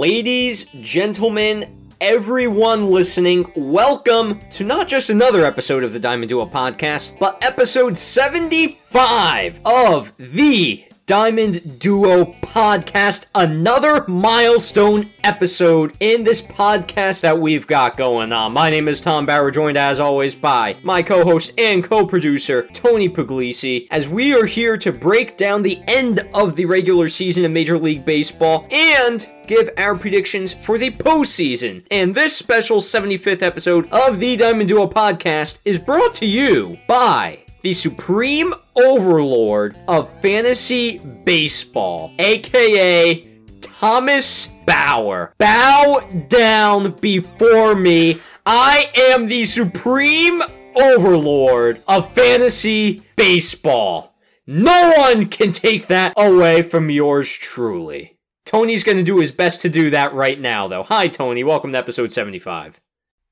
Ladies, gentlemen, everyone listening, welcome to not just another episode of the Diamond Duo podcast, but episode 75 of the Diamond Duo podcast. Another milestone episode in this podcast that we've got going on. My name is Tom Bauer, joined as always by my co host and co producer, Tony Puglisi, as we are here to break down the end of the regular season of Major League Baseball and give our predictions for the postseason. And this special 75th episode of the Diamond Duo podcast is brought to you by the supreme overlord of fantasy baseball, aka Thomas Bauer. Bow down before me. I am the supreme overlord of fantasy baseball. No one can take that away from yours truly. Tony's going to do his best to do that right now, though. Hi, Tony. Welcome to episode 75.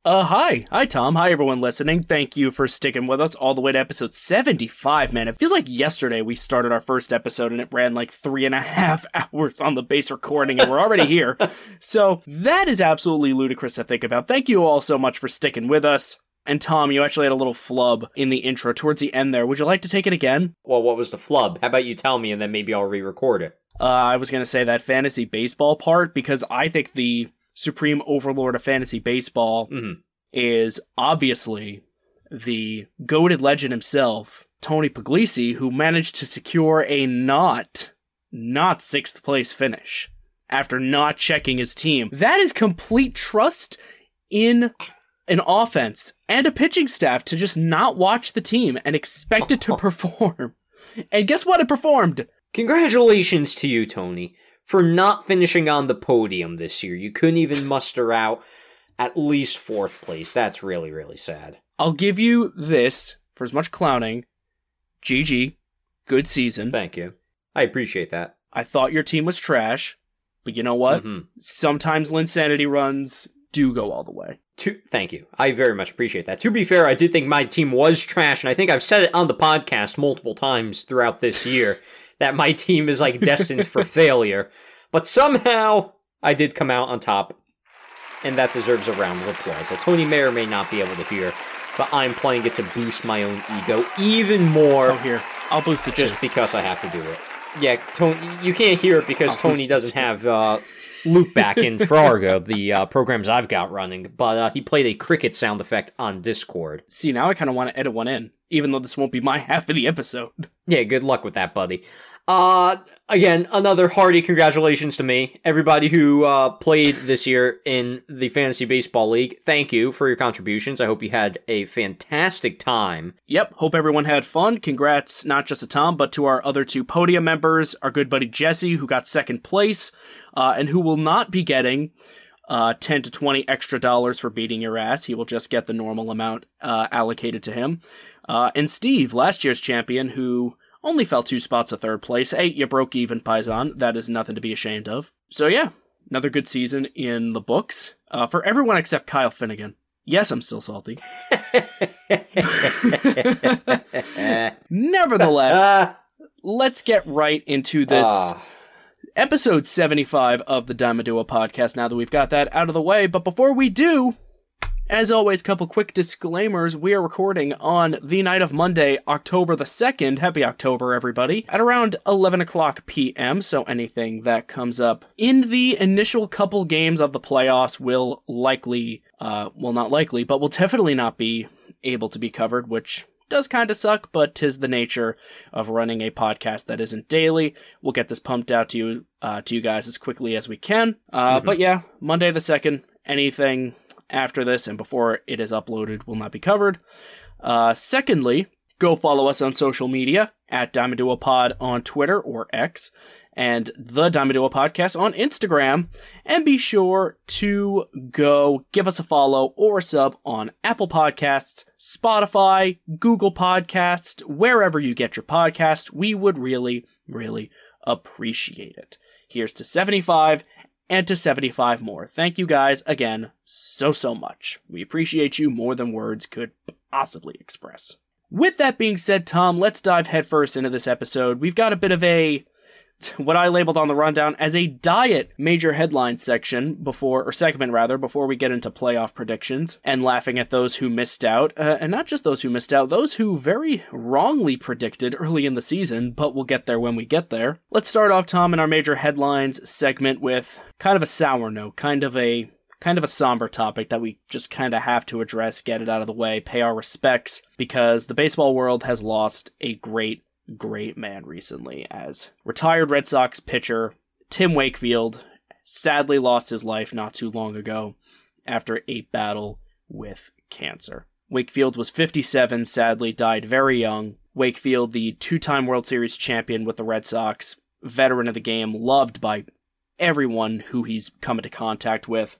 Uh, hi. Hi, Tom. Hi, everyone listening. Thank you for sticking with us all the way to episode 75, man. It feels like yesterday we started our first episode and it ran like three and a half hours on the base recording and we're already here. so that is absolutely ludicrous to think about. Thank you all so much for sticking with us. And Tom, you actually had a little flub in the intro towards the end there. Would you like to take it again? Well, what was the flub? How about you tell me and then maybe I'll re record it? Uh, I was going to say that fantasy baseball part because I think the supreme overlord of fantasy baseball Mhm. is obviously the goaded legend himself, Tony Puglisi, who managed to secure a not, not sixth place finish after not checking his team. That is complete trust in an offense and a pitching staff to just not watch the team and expect it to perform. And guess what? It performed. Congratulations to you, Tony, for not finishing on the podium this year. You couldn't even muster out at least fourth place. That's really, really sad. I'll give you this for as much clowning. GG. Good season. Thank you. I appreciate that. I thought your team was trash, but you know what? Mhm. Sometimes Linsanity runs do go all the way. To, thank you. I very much appreciate that. To be fair, I did think my team was trash, and I think I've said it on the podcast multiple times throughout this year that my team is like destined for failure. But somehow I did come out on top, and that deserves a round of applause. That Tony may or may not be able to hear, but I'm playing it to boost my own ego even more here. I'll boost it just too. because I have to do it. Yeah, Tony, you can't hear it because I'll Tony doesn't have uh, loop back in Farrago, the uh, programs I've got running. But uh, he played a cricket sound effect on Discord. See, now I kind of want to edit one in, even though this won't be my half of the episode. Yeah, good luck with that, buddy. Uh, again, another hearty congratulations to me. Everybody who uh, played this year in the Fantasy Baseball League, thank you for your contributions. I hope you had a fantastic time. Yep, hope everyone had fun. Congrats not just to Tom, but to our other two podium members, our good buddy Jesse, who got second place, uh, and who will not be getting uh, 10 to 20 extra dollars for beating your ass. He will just get the normal amount uh, allocated to him. Uh, and Steve, last year's champion, who only fell two spots to third place. Hey, you broke even, Paisan. That is nothing to be ashamed of. So, yeah, another good season in the books uh, for everyone except Kyle Finnegan. Yes, I'm still salty. Nevertheless, Ah, let's get right into this ah. episode 75 of the Diamond Duo podcast now that we've got that out of the way. But before we do, as always, couple quick disclaimers. We are recording on the night of Monday, October the 2nd. Happy October, everybody. At around 11 o'clock p.m., so anything that comes up in the initial couple games of the playoffs will likely, uh, well, not likely, but will definitely not be able to be covered, which does kind of suck, but tis the nature of running a podcast that isn't daily. We'll get this pumped out to you, uh, to you guys as quickly as we can. Uh, But yeah, Monday the second. Anything after this and before it is uploaded will not be covered. Uh, secondly, go follow us on social media at Diamond Duo Pod on Twitter or X, and the Diamond Duo Podcast on Instagram. And be sure to go give us a follow or a sub on Apple Podcasts, Spotify, Google Podcasts, wherever you get your podcast. We would really, really appreciate it. Here's to 75 and to 75 more. Thank you guys again so, so much. We appreciate you more than words could possibly express. With that being said, Tom, let's dive headfirst into this episode. We've got a bit of a what I labeled on the rundown as a diet major headline section before, or segment rather, before we get into playoff predictions and laughing at those who missed out. Uh, and not just those who missed out, those who very wrongly predicted early in the season, but we'll get there when we get there. Let's start off, Tom, in our major headlines segment with kind of a sour note, kind of a kind of a somber topic that we just kind of have to address, get it out of the way, pay our respects, because the baseball world has lost a great great man recently as retired Red Sox pitcher Tim Wakefield sadly lost his life not too long ago after a battle with cancer. Wakefield was 57, sadly died very young. Wakefield, the two time World Series champion with the Red Sox, veteran of the game, loved by everyone who he's come into contact with.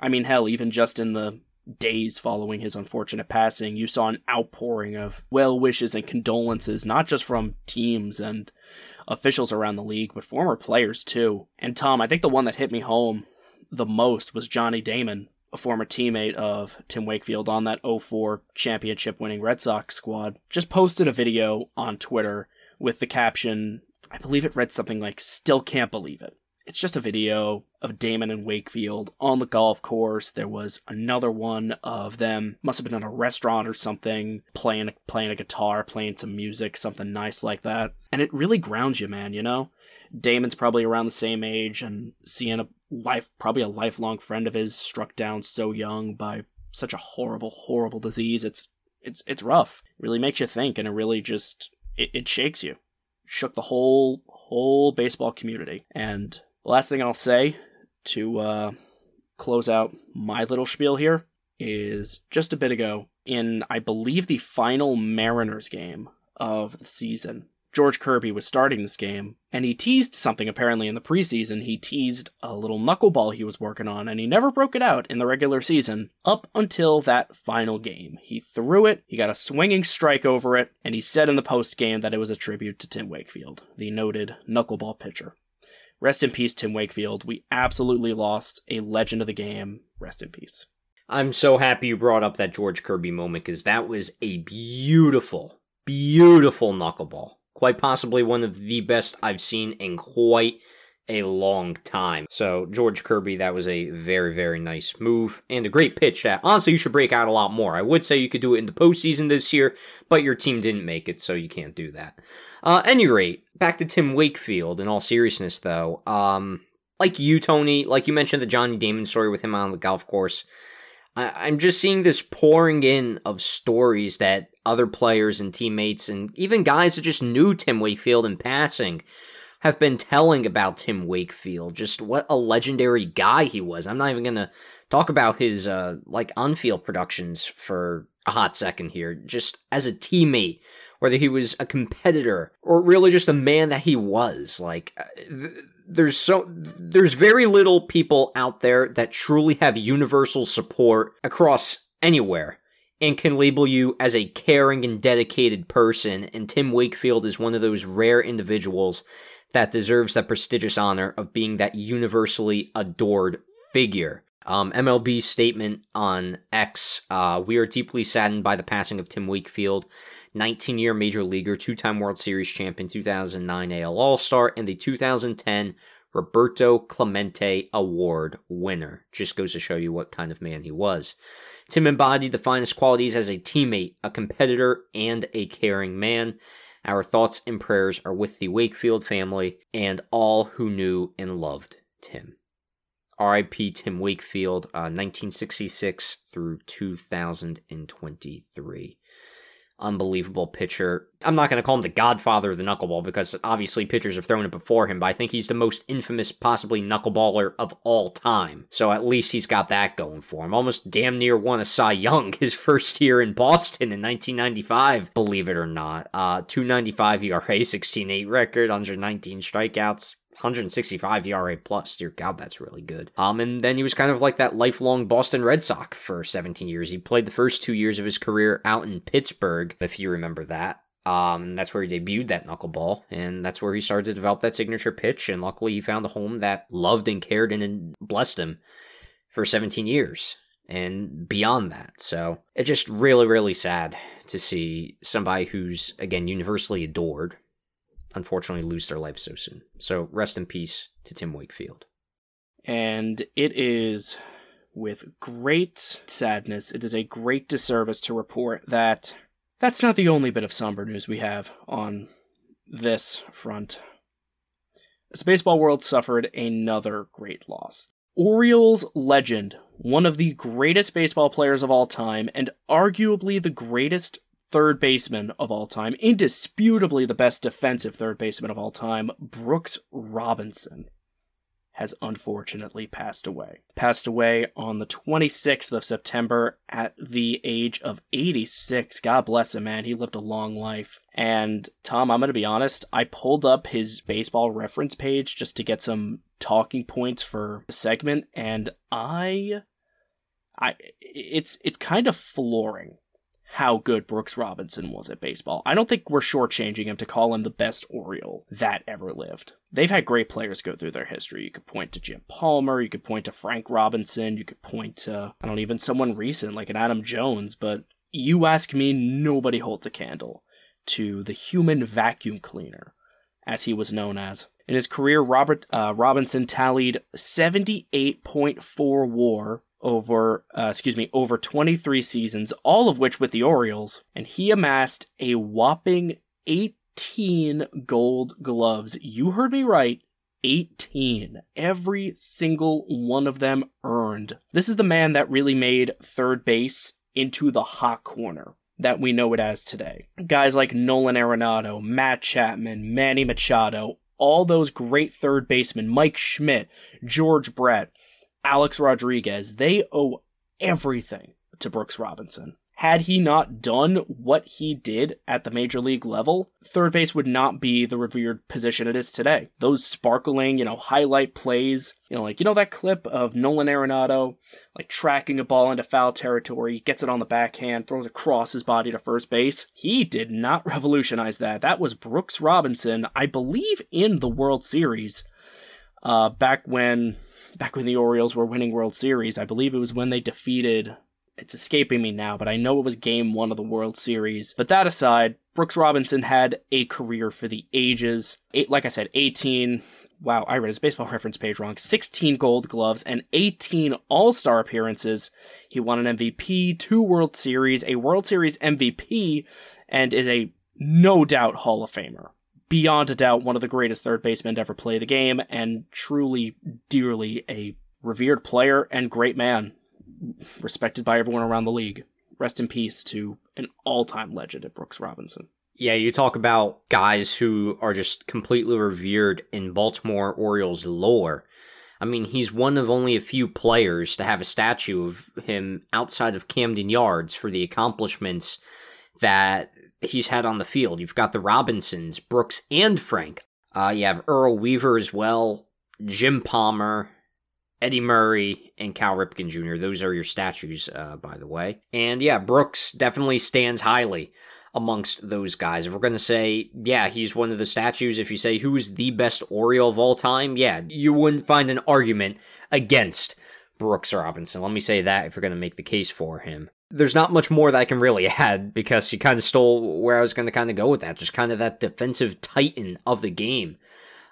I mean, hell, even just in the days following his unfortunate passing, you saw an outpouring of well wishes and condolences, not just from teams and officials around the league, but former players too. And Tom, I think the one that hit me home the most was Johnny Damon, a former teammate of Tim Wakefield on that 04 championship winning Red Sox squad, just posted a video on Twitter with the caption, I believe it read something like, Still can't believe it it's just a video of Damon and Wakefield on the golf course. There was another one of them, must have been in a restaurant or something, playing playing a guitar, playing some music, something nice like that. And it really grounds you, man, you know? Damon's probably around the same age and seeing a life probably a lifelong friend of his struck down so young by such a horrible, horrible disease. It's it's it's rough. It really makes you think and it really just it, it shakes you. Shook the whole whole baseball community. And last thing I'll say to uh, close out my little spiel here is just a bit ago, in I believe the final Mariners game of the season, George Kirby was starting this game, and he teased something apparently in the preseason. He teased a little knuckleball he was working on, and he never broke it out in the regular season up until that final game. He threw it, he got a swinging strike over it, and he said in the post game that it was a tribute to Tim Wakefield, the noted knuckleball pitcher. Rest in peace, Tim Wakefield. We absolutely lost a legend of the game. Rest in peace. I'm so happy you brought up that George Kirby moment because that was a beautiful, beautiful knuckleball. Quite possibly one of the best I've seen in quite a long time. So George Kirby, that was a very, very nice move and a great pitch. that honestly, you should break out a lot more. I would say you could do it in the postseason this year, but your team didn't make it, so you can't do that. Uh, any rate, back to Tim Wakefield. In all seriousness, though, um, like you, Tony, like you mentioned the Johnny Damon story with him on the golf course. I- I'm just seeing this pouring in of stories that other players and teammates and even guys that just knew Tim Wakefield in passing have been telling about Tim Wakefield, just what a legendary guy he was. I'm not even gonna talk about his uh like on-field productions for a hot second here. Just as a teammate, whether he was a competitor or really just a man that he was, like uh, there's so there's very little people out there that truly have universal support across anywhere and can label you as a caring and dedicated person and Tim Wakefield is one of those rare individuals that deserves that prestigious honor of being that universally adored figure. Um, MLB's statement on X, uh, we are deeply saddened by the passing of Tim Wakefield, 19 year major leaguer, two time World Series champion, 2009 AL All Star, and the 2010 Roberto Clemente Award winner. Just goes to show you what kind of man he was. Tim embodied the finest qualities as a teammate, a competitor, and a caring man. Our thoughts and prayers are with the Wakefield family and all who knew and loved Tim. RIP Tim Wakefield, uh, 1966 through 2023 unbelievable pitcher. I'm not going to call him the godfather of the knuckleball because obviously pitchers have thrown it before him, but I think he's the most infamous, possibly knuckleballer of all time. So at least he's got that going for him. Almost damn near won a Cy Young his first year in Boston in 1995, believe it or not. Uh, 295 ERA, 16-8 record, 119 strikeouts. 165 ERA plus. Dear God, that's really good. Um, and then he was kind of like that lifelong Boston Red Sox for 17 years. He played the first two years of his career out in Pittsburgh, if you remember that. Um, that's where he debuted that knuckleball, and that's where he started to develop that signature pitch. And luckily, he found a home that loved and cared and blessed him for 17 years and beyond that. So it's just really, really sad to see somebody who's again universally adored unfortunately lose their life so soon. So rest in peace to Tim Wakefield. And it is with great sadness, it is a great disservice to report that that's not the only bit of somber news we have on this front. The baseball world suffered another great loss. Orioles legend, one of the greatest baseball players of all time, and arguably the greatest third baseman of all time, indisputably the best defensive third baseman of all time, Brooks Robinson, has unfortunately passed away. Passed away on the 26th of September at the age of 86. God bless him, man. He lived a long life. And Tom, I'm going to be honest, I pulled up his baseball reference page just to get some talking points for the segment and I I it's it's kind of flooring how good Brooks Robinson was at baseball. I don't think we're shortchanging him to call him the best Oriole that ever lived. They've had great players go through their history. You could point to Jim Palmer, you could point to Frank Robinson, you could point to, I don't even someone recent like an Adam Jones, but you ask me, nobody holds a candle to the human vacuum cleaner, as he was known as. In his career, Robert uh, Robinson tallied 78.4 WAR over uh, excuse me over 23 seasons all of which with the Orioles and he amassed a whopping 18 gold gloves. You heard me right 18 every single one of them earned. This is the man that really made third base into the hot corner that we know it as today. Guys like Nolan Arenado Matt Chapman Manny Machado all those great third basemen Mike Schmidt George Brett Alex Rodriguez, they owe everything to Brooks Robinson. Had he not done what he did at the major league level, third base would not be the revered position it is today. Those sparkling, you know, highlight plays, you know, like, you know, that clip of Nolan Arenado, like tracking a ball into foul territory, gets it on the backhand, throws across his body to first base. He did not revolutionize that. That was Brooks Robinson, I believe, in the World Series, uh, back when back when the Orioles were winning World Series. I believe it was when they defeated it's escaping me now, but I know it was game one of the World Series. But that aside, Brooks Robinson had a career for the ages. Eight, like I said, 18. Wow, I read his baseball reference page wrong. 16 gold gloves and 18 All Star appearances. He won an MVP, two World Series, a World Series MVP, and is a no doubt Hall of Famer beyond a doubt one of the greatest third basemen to ever play the game and truly dearly a revered player and great man respected by everyone around the league. Rest in peace to an all-time legend at brooks robinson. Yeah you talk about guys who are just completely revered in baltimore orioles lore. I mean, he's one of only a few players to have a statue of him outside of Camden Yards for the accomplishments that he's had on the field. You've got the Robinsons, Brooks, and Frank. Uh, you have Earl Weaver as well, Jim Palmer, Eddie Murray, and Cal Ripken Jr. Those are your statues, uh, by the way. And yeah, Brooks definitely stands highly amongst those guys. If we're going to say, yeah, he's one of the statues, if you say who is the best Oriole of all time, yeah, you wouldn't find an argument against Brooks or Robinson. Let me say that if you're going to make the case for him there's not much more that I can really add because he kind of stole where I was going to kind of go with that. Just kind of that defensive titan of the game.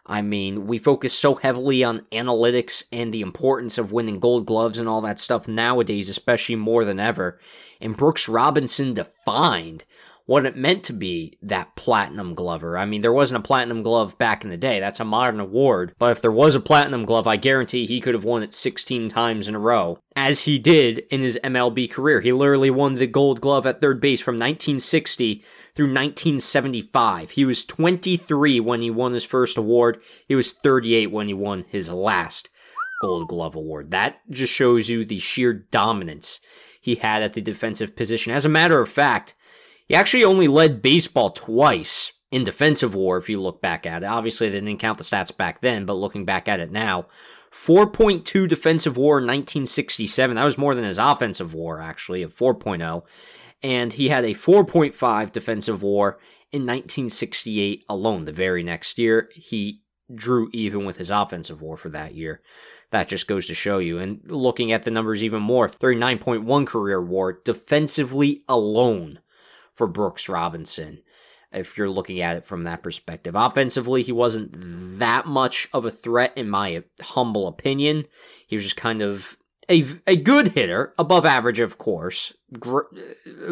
I mean, we focus so heavily on analytics and the importance of winning gold gloves and all that stuff nowadays, especially more than ever. And Brooks Robinson defined what it meant to be that platinum glover. I mean, there wasn't a platinum glove back in the day. That's a modern award. But if there was a platinum glove, I guarantee he could have won it 16 times in a row, as he did in his MLB career. He literally won the gold glove at third base from 1960 through 1975. He was 23 when he won his first award. He was 38 when he won his last gold glove award. That just shows you the sheer dominance he had at the defensive position. As a matter of fact, he actually only led baseball twice in defensive war, if you look back at it. Obviously, they didn't count the stats back then, but looking back at it now, 4.2 defensive war in 1967. That was more than his offensive war, actually, of 4.0. And he had a 4.5 defensive war in 1968 alone. The very next year, he drew even with his offensive war for that year. That just goes to show you. And looking at the numbers even more 39.1 career war defensively alone for Brooks Robinson. if you're looking at it from that perspective. Offensively, he wasn't that much of a threat, in my humble opinion. He was just kind of a, a good hitter, above average, of course. Gr-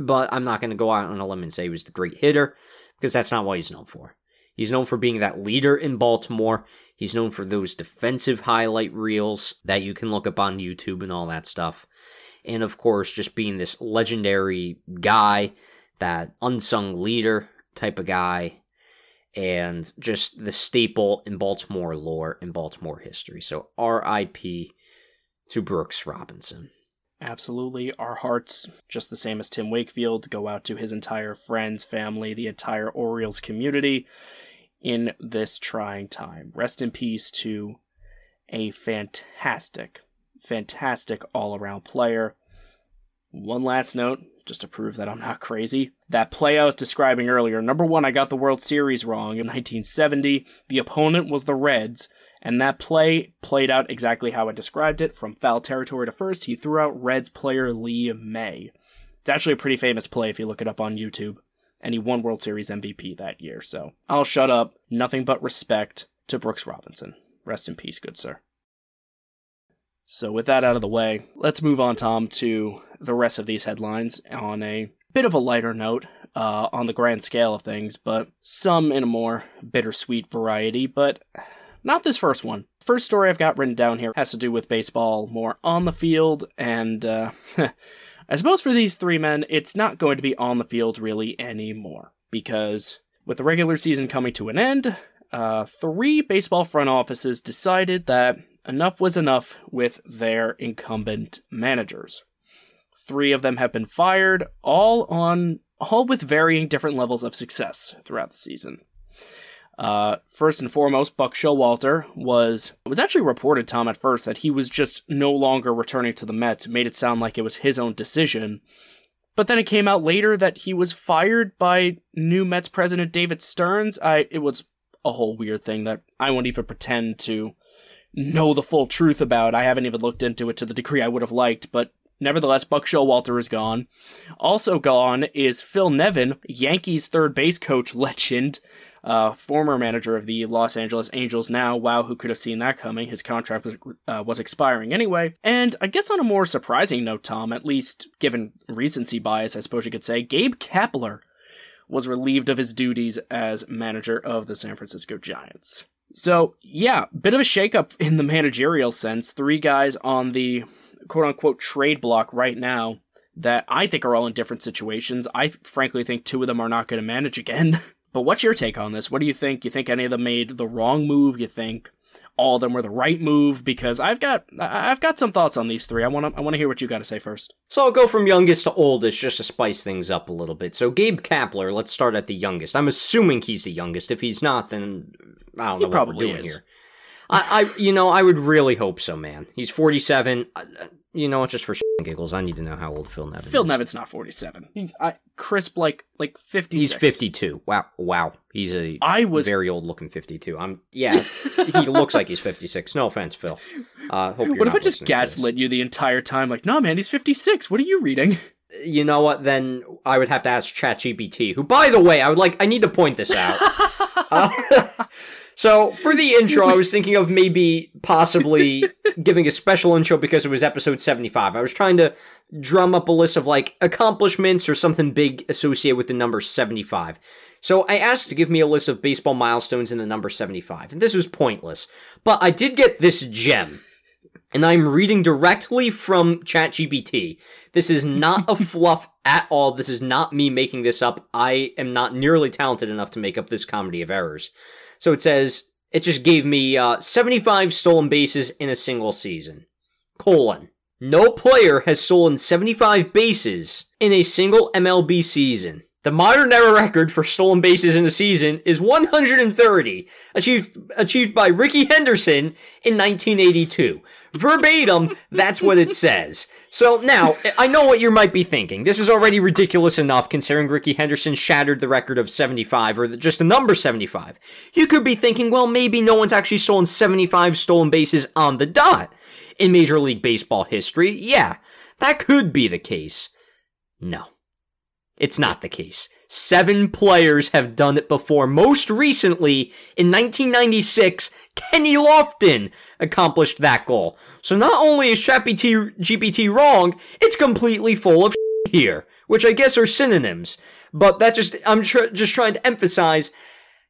but I'm not going to go out on a limb and say he was the great hitter because that's not what he's known for. He's known for being that leader in Baltimore. He's known for those defensive highlight reels that you can look up on YouTube and all that stuff. And of course, just being this legendary guy, that unsung leader type of guy, and just the staple in Baltimore lore and Baltimore history. So RIP to Brooks Robinson. Absolutely. Our hearts, just the same as Tim Wakefield, go out to his entire friends, family, the entire Orioles community in this trying time. Rest in peace to a fantastic, fantastic all around player. One last note, just to prove that I'm not crazy. That play I was describing earlier, number one, I got the World Series wrong in 1970. The opponent was the Reds, and that play played out exactly how I described it. From foul territory to first, he threw out Reds player Lee May. It's actually a pretty famous play if you look it up on YouTube. And he won World Series MVP that year, so I'll shut up. Nothing but respect to Brooks Robinson. Rest in peace, good sir. So, with that out of the way, let's move on, Tom, to the rest of these headlines on a bit of a lighter note uh, on the grand scale of things, but some in a more bittersweet variety. But not this first one. First story I've got written down here has to do with baseball, more on the field, and uh, I suppose for these three men, it's not going to be on the field really anymore. Because with the regular season coming to an end, uh, three baseball front offices decided that enough was enough with their incumbent managers. Three of them have been fired, all on all with varying different levels of success throughout the season. Uh, first and foremost, Buck Showalter was it was actually reported, Tom, at first that he was just no longer returning to the Mets. Made it sound like it was his own decision, but then it came out later that he was fired by new Mets president David Stearns. I it was a whole weird thing that I won't even pretend to know the full truth about. I haven't even looked into it to the degree I would have liked, but nevertheless, Buck Showalter is gone. Also gone is Phil Nevin, Yankees third base coach legend uh, former manager of the Los Angeles Angels now. Wow, who could have seen that coming? His contract was, uh, was expiring anyway. And I guess on a more surprising note, Tom, at least given recency bias, I suppose you could say, Gabe Kapler was relieved of his duties as manager of the San Francisco Giants. So, yeah, bit of a shakeup in the managerial sense. Three guys on the quote unquote trade block right now that I think are all in different situations. I frankly think two of them are not going to manage again. But what's your take on this? What do you think? You think any of them made the wrong move? You think all of them were the right move? Because I've got I've got some thoughts on these three. I want to I want to hear what you got to say first. So I'll go from youngest to oldest just to spice things up a little bit. So Gabe Kapler, let's start at the youngest. I'm assuming he's the youngest. If he's not, then I don't know he what we're doing is. here. I, I, you know, I would really hope so, man. He's 47 you know, what, just for giggles, I need to know how old Phil Nevin. Is. Phil is. Nevin's not forty-seven. He's I, crisp like like fifty. He's fifty-two. Wow, wow. He's a I was very old looking fifty-two. I'm yeah. he looks like he's fifty-six. No offense, Phil. Uh, hope what if I just gaslit you the entire time? Like, no, man, he's fifty-six. What are you reading? You know what? Then I would have to ask ChatGPT, who, by the way, I would like. I need to point this out. uh, so for the intro, I was thinking of maybe possibly giving a special intro because it was episode 75. I was trying to drum up a list of like accomplishments or something big associated with the number 75. So I asked to give me a list of baseball milestones in the number 75, and this was pointless. But I did get this gem. And I'm reading directly from ChatGPT. This is not a fluff at all. This is not me making this up. I am not nearly talented enough to make up this comedy of errors. So it says it just gave me uh, 75 stolen bases in a single season. Colon. No player has stolen 75 bases in a single MLB season. The modern era record for stolen bases in a season is 130, achieved achieved by Rickey Henderson in 1982. Verbatim, that's what it says. So now, I know what you might be thinking. This is already ridiculous enough considering Rickey Henderson shattered the record of 75 or just the number 75. You could be thinking, well, maybe no one's actually stolen 75 stolen bases on the dot in Major League Baseball history. Yeah, that could be the case. No. It's not the case. Seven players have done it before. Most recently, in 1996, Kenny Lofton accomplished that goal. So not only is ChatGPT GPT wrong, it's completely full of here, which I guess are synonyms. But that just I'm tr- just trying to emphasize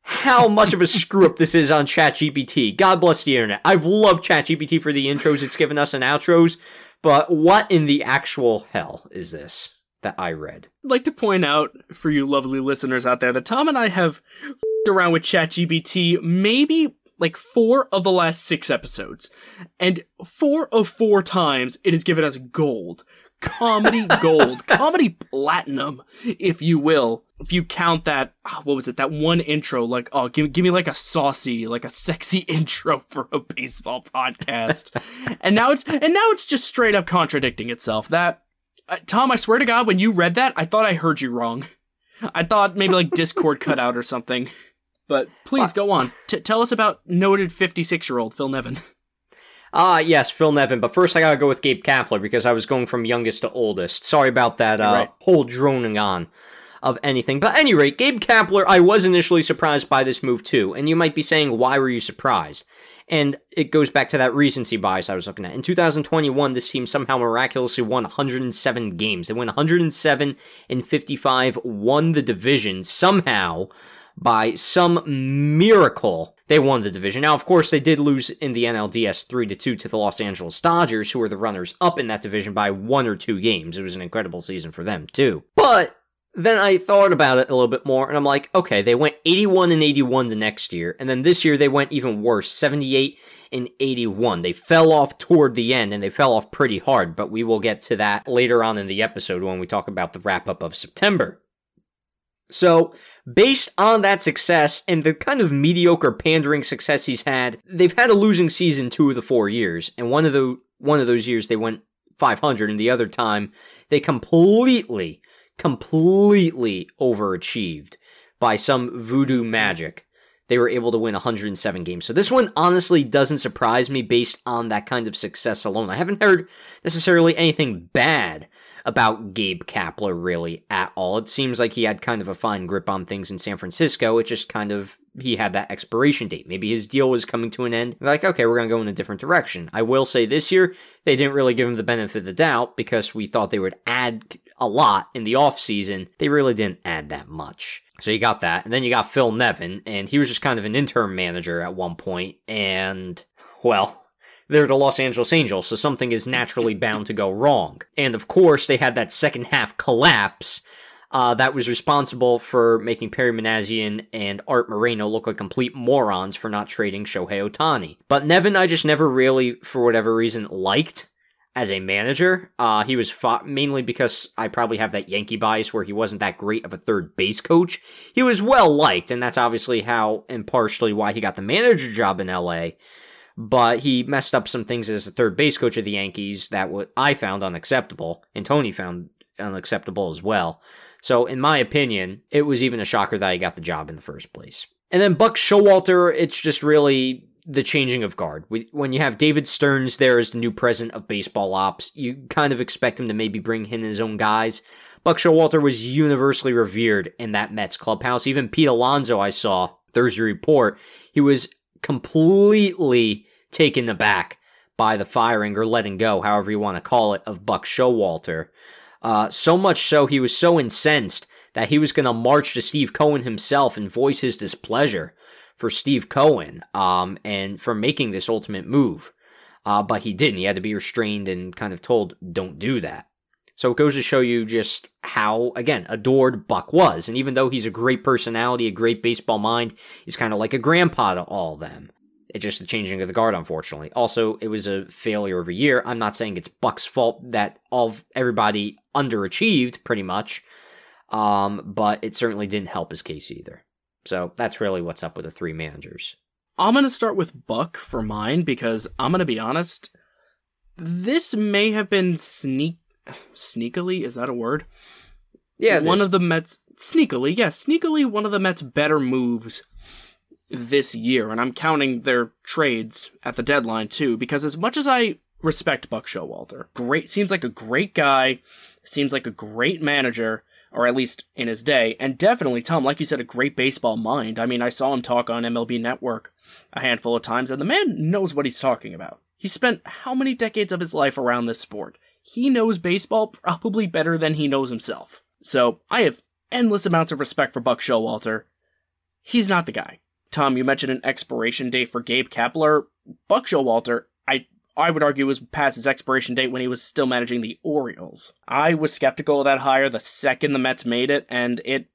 how much of a screw up this is on ChatGPT. God bless the internet. I've loved ChatGPT for the intros it's given us and outros, but what in the actual hell is this that I read? I'd like to point out for you lovely listeners out there that Tom and I have around with ChatGPT maybe like four of the last six episodes. And four of four times it has given us gold. Comedy gold. comedy platinum, if you will. If you count that, ah, what was it? That one intro, like, oh, give, give me like a saucy, like a sexy intro for a baseball podcast. and now it's, and now it's just straight up contradicting itself. That, uh, Tom, I swear to God, when you read that, I thought I heard you wrong. I thought maybe like Discord cut out or something. But please go on. T- tell us about noted 56 year old Phil Nevin. Ah, uh, yes, Phil Nevin. But first, I gotta go with Gabe Kapler because I was going from youngest to oldest. Sorry about that uh, right. whole droning on of anything. But any rate, Gabe Kapler, I was initially surprised by this move too. And you might be saying, why were you surprised? And it goes back to that recency bias I was looking at. In 2021, this team somehow miraculously won 107 games. They won 107 and 55, won the division somehow by some miracle, they won the division. Now, of course, they did lose in the NLDS 3 to 2 to the Los Angeles Dodgers, who were the runners up in that division by one or two games. It was an incredible season for them, too. But then I thought about it a little bit more, and I'm like, okay, they went 81 and 81 the next year, and then this year they went even worse, 78 and 81. They fell off toward the end, and they fell off pretty hard, but we will get to that later on in the episode when we talk about the wrap up of September. So, based on that success and the kind of mediocre pandering success he's had, they've had a losing season two of the four years, and one of the one of those years they went 500, and the other time they completely, completely overachieved by some voodoo magic. They were able to win 107 games. So this one honestly doesn't surprise me based on that kind of success alone. I haven't heard necessarily anything bad about Gabe Kapler really at all. It seems like he had kind of a fine grip on things in San Francisco. It just kind of he had that expiration date. Maybe his deal was coming to an end. Like, okay, we're gonna go in a different direction. I will say this year they didn't really give him the benefit of the doubt because we thought they would add a lot in the off season. They really didn't add that much. So you got that, and then you got Phil Nevin, and he was just kind of an interim manager at one point, and well, they're the Los Angeles Angels, so something is naturally bound to go wrong. And of course, they had that second half collapse uh, that was responsible for making Perry Minasian and Art Moreno look like complete morons for not trading Shohei Ohtani. But Nevin, I just never really, for whatever reason, liked as a manager. Uh, he was fought mainly because I probably have that Yankee bias where he wasn't that great of a third base coach. He was well liked, and that's obviously how and partially why he got the manager job in LA but he messed up some things as a third base coach of the Yankees that what I found unacceptable, and Tony found unacceptable as well. So, in my opinion, it was even a shocker that he got the job in the first place. And then Buck Showalter, it's just really the changing of guard. When you have David Stearns there as the new president of baseball ops, you kind of expect him to maybe bring in his own guys. Buck Showalter was universally revered in that Mets clubhouse. Even Pete Alonso, I saw Thursday report, he was completely taken aback by the firing or letting go, however you want to call it, of Buck Showalter. Uh, so much so, he was so incensed that he was going to march to Steve Cohen himself and voice his displeasure for Steve Cohen um, and for making this ultimate move. Uh, but he didn't. He had to be restrained and kind of told, don't do that. So it goes to show you just how, again, adored Buck was. And even though he's a great personality, a great baseball mind, he's kind of like a grandpa to all them. It's just the changing of the guard, unfortunately. Also, it was a failure of a year. I'm not saying it's Buck's fault that all everybody underachieved, pretty much. Um, but it certainly didn't help his case either. So that's really what's up with the three managers. I'm going to start with Buck for mine because I'm going to be honest. This may have been sneak sneakily, is that a word? Yeah. One of the Mets sneakily, yes, sneakily one of the Mets better moves this year, and I'm counting their trades at the deadline too, because as much as I respect Buck Showalter, great seems like a great guy, seems like a great manager, or at least in his day. And definitely, Tom, like you said, a great baseball mind. I mean, I saw him talk on MLB Network a handful of times, and the man knows what he's talking about. He spent how many decades of his life around this sport? He knows baseball probably better than he knows himself. So I have endless amounts of respect for Buck Showalter. He's not the guy. Tom, you mentioned an expiration date for Gabe Kapler. Buck Showalter, I I would argue was past his expiration date when he was still managing the Orioles. I was skeptical of that hire the second the Mets made it, and it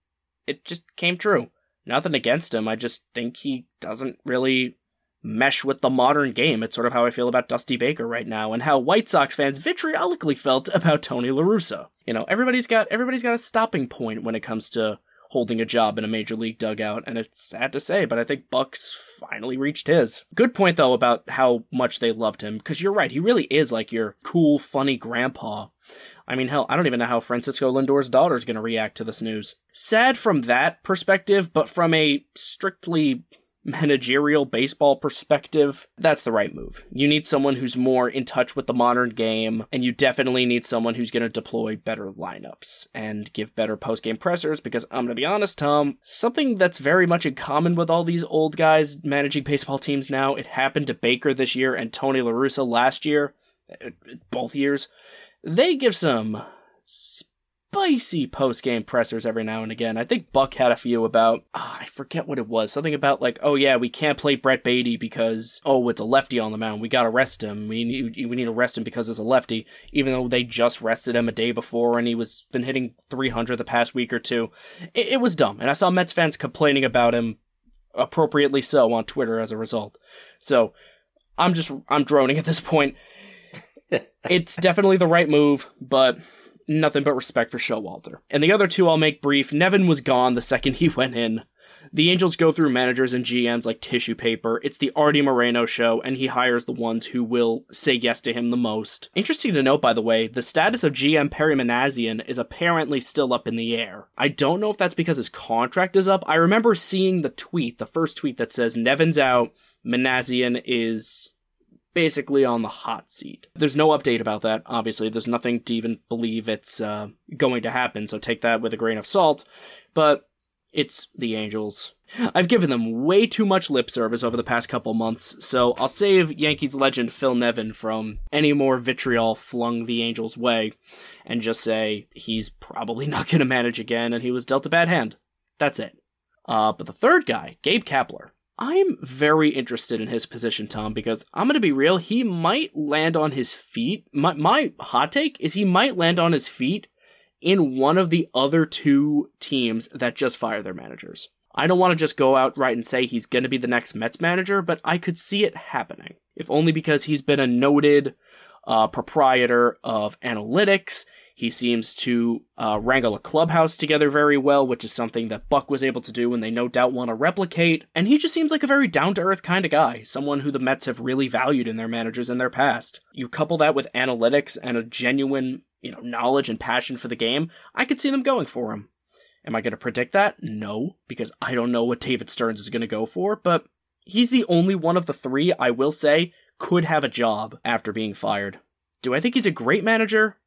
it just came true. Nothing against him. I just think he doesn't really mesh with the modern game. It's sort of how I feel about Dusty Baker right now, and how White Sox fans vitriolically felt about Tony La Russa. You know, everybody's got everybody's got a stopping point when it comes to holding a job in a major league dugout, and it's sad to say, but I think Bucks finally reached his. Good point though about how much they loved him, because you're right, he really is like your cool, funny grandpa. I mean, hell, I don't even know how Francisco Lindor's daughter's gonna react to this news. Sad from that perspective, but from a strictly managerial baseball perspective, that's the right move. You need someone who's more in touch with the modern game, and you definitely need someone who's going to deploy better lineups and give better post game pressers. Because I'm going to be honest, Tom, something that's very much in common with all these old guys managing baseball teams now, it happened to Baker this year and Tony La Russa last year, uh, both years. They give some spicy post game pressers every now and again. I think Buck had a few about, oh, I forget what it was. Something about like, oh yeah, we can't play Brett Baty because, oh, it's a lefty on the mound. We gotta rest him. We need, we need to rest him because it's a lefty, even though they just rested him a day before and he was been hitting 300 the past week or two. It, it was dumb. And I saw Mets fans complaining about him appropriately so on Twitter as a result. So I'm just, I'm droning at this point. it's definitely the right move, but nothing but respect for Showalter. And the other two I'll make brief. Nevin was gone the second he went in. The Angels go through managers and GMs like tissue paper. It's the Arte Moreno show, and he hires the ones who will say yes to him the most. Interesting to note, by the way, the status of GM Perry Minasian is apparently still up in the air. I don't know if that's because his contract is up. I remember seeing the tweet, the first tweet that says Nevin's out, Minasian is basically on the hot seat. There's no update about that, obviously. There's nothing to even believe it's uh, going to happen, so take that with a grain of salt. But it's the Angels. I've given them way too much lip service over the past couple months, so I'll save Yankees legend Phil Nevin from any more vitriol flung the Angels' way and just say he's probably not going to manage again and he was dealt a bad hand. That's it. Uh, but the third guy, Gabe Kapler, I'm very interested in his position, Tom, because I'm going to be real. He might land on his feet. My, my hot take is he might land on his feet in one of the other two teams that just fire their managers. I don't want to just go outright and say he's going to be the next Mets manager, but I could see it happening. If only because he's been a noted uh, proprietor of analytics. He seems to uh, wrangle a clubhouse together very well, which is something that Buck was able to do and they no doubt want to replicate. And he just seems like a very down to earth kind of guy, someone who the Mets have really valued in their managers in their past. You couple that with analytics and a genuine, you know, knowledge and passion for the game, I could see them going for him. Am I going to predict that? No, because I don't know what David Stearns is going to go for, but he's the only one of the three I will say could have a job after being fired. Do I think he's a great manager?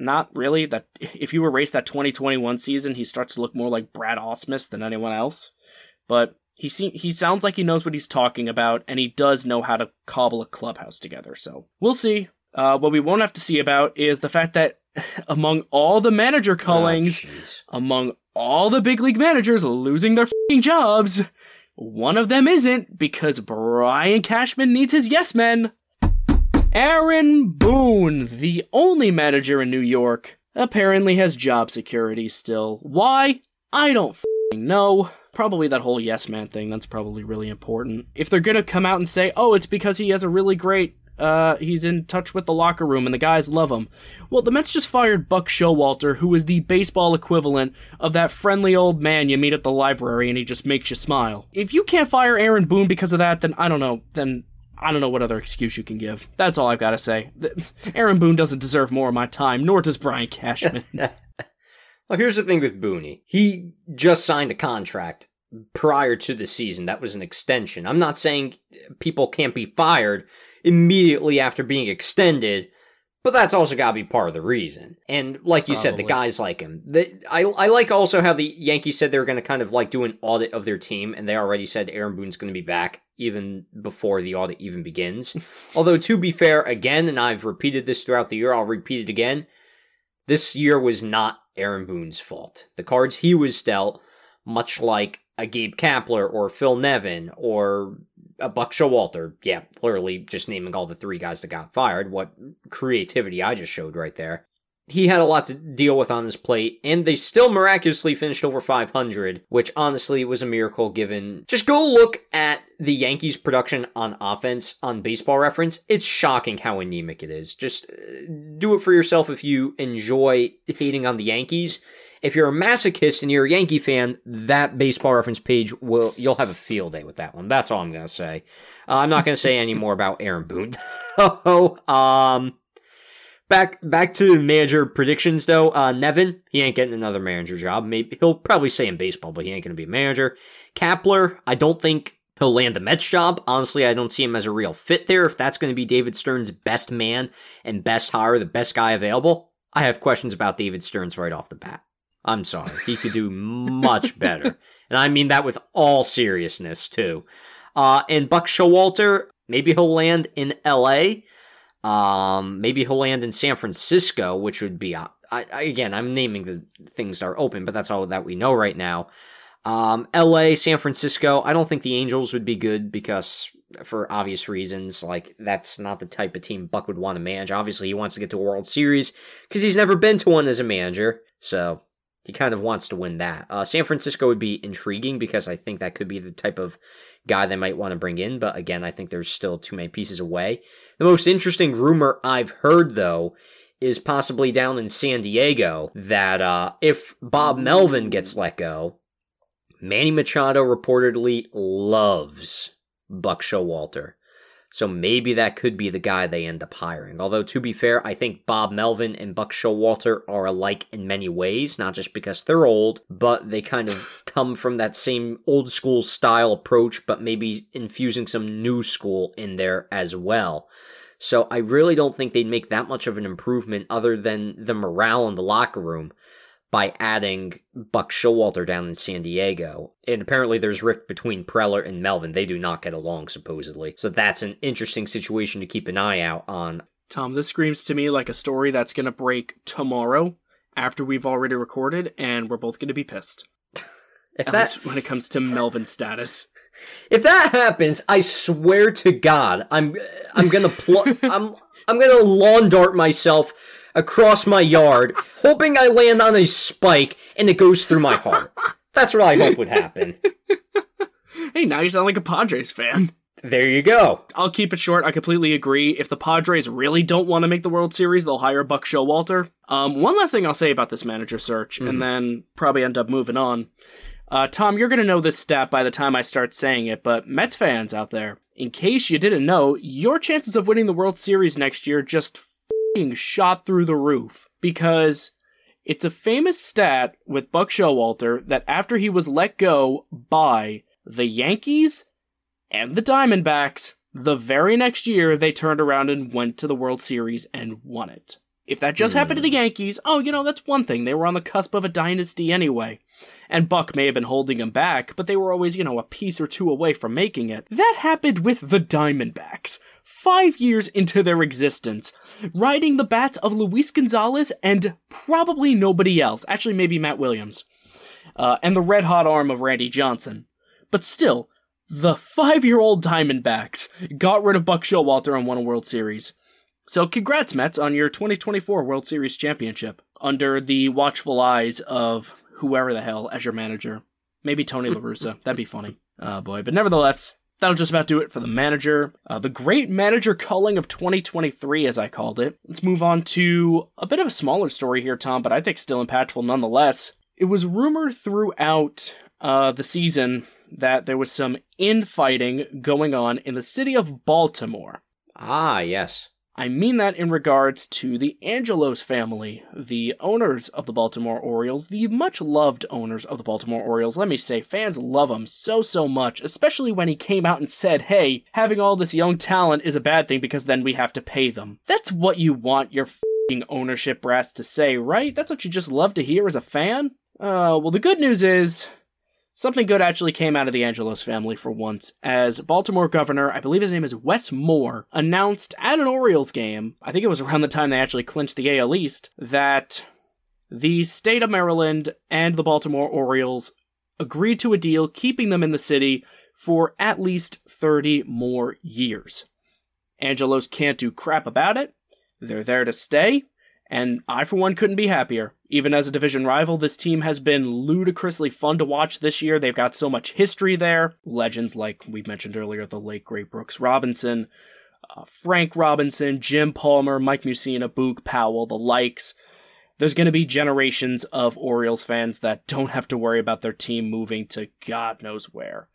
Not really. That if you erase that 2021 season, he starts to look more like Brad Ausmus than anyone else. But he seem, he sounds like he knows what he's talking about, and he does know how to cobble a clubhouse together. So we'll see. Uh, what we won't have to see about is the fact that among all the manager callings, oh, among all the big league managers losing their jobs, one of them isn't because Brian Cashman needs his yes men. Aaron Boone, the only manager in New York, apparently has job security still. Why? I don't know. Probably that whole yes man thing, that's probably really important. If they're gonna come out and say, oh, it's because he has a really great, uh, he's in touch with the locker room and the guys love him. Well, the Mets just fired Buck Showalter, who is the baseball equivalent of that friendly old man you meet at the library and he just makes you smile. If you can't fire Aaron Boone because of that, then I don't know, then I don't know what other excuse you can give. That's all I've got to say. Aaron Boone doesn't deserve more of my time, nor does Brian Cashman. well, here's the thing with Booney. He just signed a contract prior to the season. That was an extension. I'm not saying people can't be fired immediately after being extended, But that's also got to be part of the reason. And like you said, the guys like him. The, I I like also how the Yankees said they were going to kind of like do an audit of their team, and they already said Aaron Boone's going to be back even before the audit even begins. Although to be fair, again, and I've repeated this throughout the year, I'll repeat it again. This year was not Aaron Boone's fault. The cards he was dealt, much like a Gabe Kapler or Phil Nevin or a Buck Showalter. Yeah, literally just naming all the three guys that got fired. What creativity I just showed right there. He had a lot to deal with on his plate, and they still miraculously finished over 500, which honestly was a miracle given. Just go look at the Yankees' production on offense on baseball reference. It's shocking how anemic it is. Just uh, do it for yourself if you enjoy hating on the Yankees. If you're a masochist and you're a Yankee fan, that baseball reference page will you'll have a field day with that one. That's all I'm gonna say. Uh, I'm not gonna say any more about Aaron Boone. oh, um, back back to manager predictions though. Uh, Nevin, he ain't getting another manager job. Maybe he'll probably stay in baseball, but he ain't gonna be a manager. Kapler, I don't think he'll land the Mets job. Honestly, I don't see him as a real fit there. If that's going to be David Stearns' best man and best hire, the best guy available, I have questions about David Stearns right off the bat. I'm sorry. He could do much better. And I mean that with all seriousness, too. Uh, and Buck Showalter, maybe he'll land in LA. Um, maybe he'll land in San Francisco, which would be, uh, I, I, again, I'm naming the things that are open, but that's all that we know right now. Um, LA, San Francisco, I don't think the Angels would be good because for obvious reasons. Like that's not the type of team Buck would want to manage. Obviously, he wants to get to a World Series because he's never been to one as a manager. So he kind of wants to win that. Uh, San Francisco would be intriguing because I think that could be the type of guy they might want to bring in. But again, I think there's still too many pieces away. The most interesting rumor I've heard though is possibly down in San Diego that uh, if Bob Melvin gets let go, Manny Machado reportedly loves Buck Showalter. So maybe that could be the guy they end up hiring. Although, to be fair, I think Bob Melvin and Buck Showalter are alike in many ways, not just because they're old, but they kind of come from that same old school style approach, but maybe infusing some new school in there as well. So I really don't think they'd make that much of an improvement other than the morale in the locker room by adding Buck Showalter down in San Diego. And apparently there's rift between Preller and Melvin. They do not get along, supposedly. So that's an interesting situation to keep an eye out on. Tom, this screams to me like a story that's going to break tomorrow after we've already recorded, and we're both going to be pissed. If At that when it comes to Melvin's status. If that happens, I swear to God, I'm I'm gonna pl- I'm I'm gonna lawn dart myself across my yard, hoping I land on a spike and it goes through my heart. That's what I hope would happen. Hey, now you sound like a Padres fan. There you go. I'll keep it short. I completely agree. If the Padres really don't want to make the World Series, they'll hire Buck Showalter. Um, one last thing I'll say about this manager search, Mhm. and then probably end up moving on. Uh, Tom, you're going to know this stat by the time I start saying it, but Mets fans out there, in case you didn't know, your chances of winning the World Series next year just fing shot through the roof because it's a famous stat with Buck Showalter that after he was let go by the Yankees and the Diamondbacks, the very next year they turned around and went to the World Series and won it. If that just happened to the Yankees, oh, you know, that's one thing. They were on the cusp of a dynasty anyway. And Buck may have been holding them back, but they were always, you know, a piece or two away from making it. That happened with the Diamondbacks. Five years into their existence, riding the bats of Luis Gonzalez and probably nobody else. Actually, maybe Matt Williams. Uh, and the red hot arm of Randy Johnson. But still, the five year old Diamondbacks got rid of Buck Showalter and won a World Series. So congrats, Mets, on your 2024 World Series championship under the watchful eyes of whoever the hell as your manager. Maybe Tony La Russa. That'd be funny. Oh boy. But nevertheless, that'll just about do it for the manager. Uh, the great manager culling of 2023, as I called it. Let's move on to a bit of a smaller story here, Tom, but I think still impactful nonetheless. It was rumored throughout uh, the season that there was some infighting going on in the city of Baltimore. Ah, yes. I mean that in regards to the Angelos family, the owners of the Baltimore Orioles, the much loved owners of the Baltimore Orioles. Let me say, fans love him so, so much, especially when he came out and said, hey, having all this young talent is a bad thing because then we have to pay them. That's what you want your fing ownership brass to say, right? That's what you just love to hear as a fan? Uh, well, the good news is Something good actually came out of the Angelos family for once, as Baltimore governor, I believe his name is Wes Moore, announced at an Orioles game, I think it was around the time they actually clinched the AL East, that the state of Maryland and the Baltimore Orioles agreed to a deal keeping them in the city for at least 30 more years. Angelos can't do crap about it. They're there to stay, and I, for one, couldn't be happier. Even as a division rival, this team has been ludicrously fun to watch this year. They've got so much history there. Legends like we mentioned earlier, the late great Brooks Robinson, uh, Frank Robinson, Jim Palmer, Mike Mussina, Boog Powell, the likes. There's going to be generations of Orioles fans that don't have to worry about their team moving to God knows where.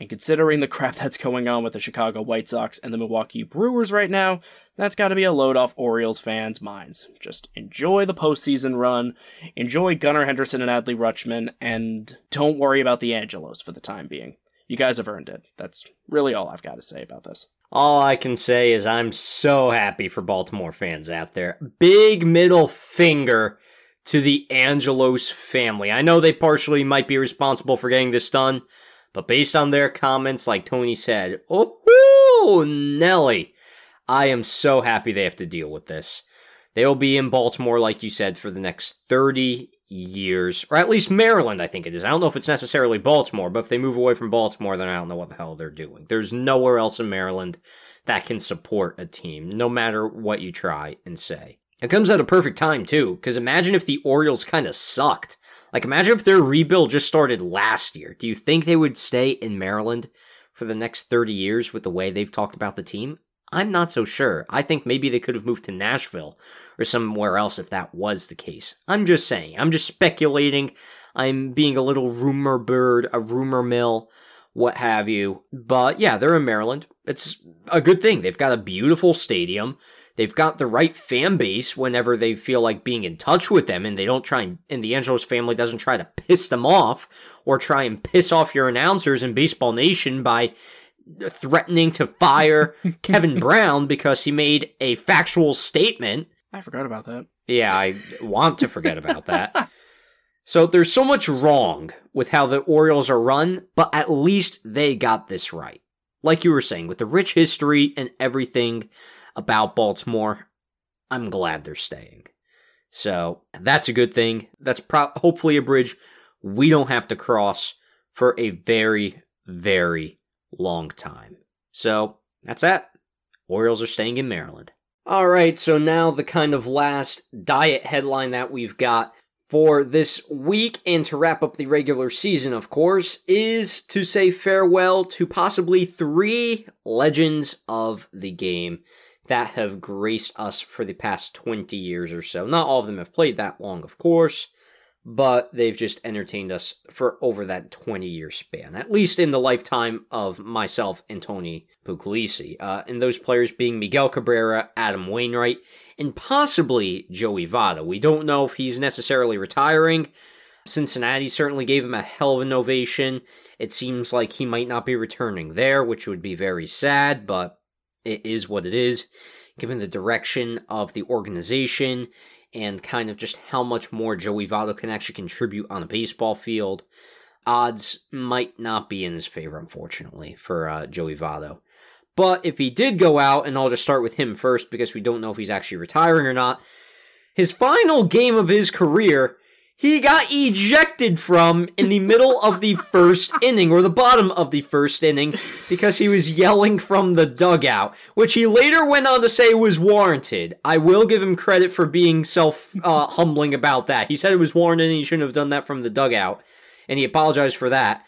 And considering the crap that's going on with the Chicago White Sox and the Milwaukee Brewers right now, that's got to be a load off Orioles fans' minds. Just enjoy the postseason run, enjoy Gunnar Henderson and Adley Rutschman, and don't worry about the Angelos for the time being. You guys have earned it. That's really all I've got to say about this. All I can say is I'm so happy for Baltimore fans out there. Big middle finger to the Angelos family. I know they partially might be responsible for getting this done, but based on their comments, like Tony said, oh, Nelly, I am so happy they have to deal with this. They'll be in Baltimore, like you said, for the next 30 years, or at least Maryland, I think it is. I don't know if it's necessarily Baltimore, but if they move away from Baltimore, then I don't know what the hell they're doing. There's nowhere else in Maryland that can support a team, no matter what you try and say. It comes at a perfect time, too, because imagine if the Orioles kind of sucked like, imagine if their rebuild just started last year. Do you think they would stay in Maryland for the next 30 years with the way they've talked about the team? I'm not so sure. I think maybe they could have moved to Nashville or somewhere else if that was the case. I'm just saying. I'm just speculating. I'm being a little rumor bird, a rumor mill, what have you. But yeah, they're in Maryland. It's a good thing. They've got a beautiful stadium they've got the right fan base whenever they feel like being in touch with them and they don't try and, and the Angelos family doesn't try to piss them off or try and piss off your announcers in Baseball Nation by threatening to fire Kevin Brown because he made a factual statement. I forgot about that. Yeah, I want to forget about that. So there's so much wrong with how the Orioles are run, but at least they got this right. Like you were saying, with the rich history and everything about Baltimore. I'm glad they're staying. So that's a good thing. That's pro- hopefully a bridge we don't have to cross for a very, very long time. So that's that. Orioles are staying in Maryland. All right, so now the kind of last diet headline that we've got for this week and to wrap up the regular season, of course, is to say farewell to possibly three legends of the game that have graced us for the past 20 years or so. Not all of them have played that long, of course, but they've just entertained us for over that 20 year span, at least in the lifetime of myself and Tony Puglisi. Uh, and those players being Miguel Cabrera, Adam Wainwright, and possibly Joey Votto. We don't know if he's necessarily retiring. Cincinnati certainly gave him a hell of an ovation. It seems like he might not be returning there, which would be very sad, but it is what it is, given the direction of the organization and kind of just how much more Joey Votto can actually contribute on a baseball field. Odds might not be in his favor, unfortunately, for uh, Joey Votto. But if he did go out, and I'll just start with him first because we don't know if he's actually retiring or not, his final game of his career he got ejected from in the middle of the first inning or the bottom of the first inning because he was yelling from the dugout, which he later went on to say was warranted. I will give him credit for being self uh, humbling about that. He said it was warranted and he shouldn't have done that from the dugout, and he apologized for that.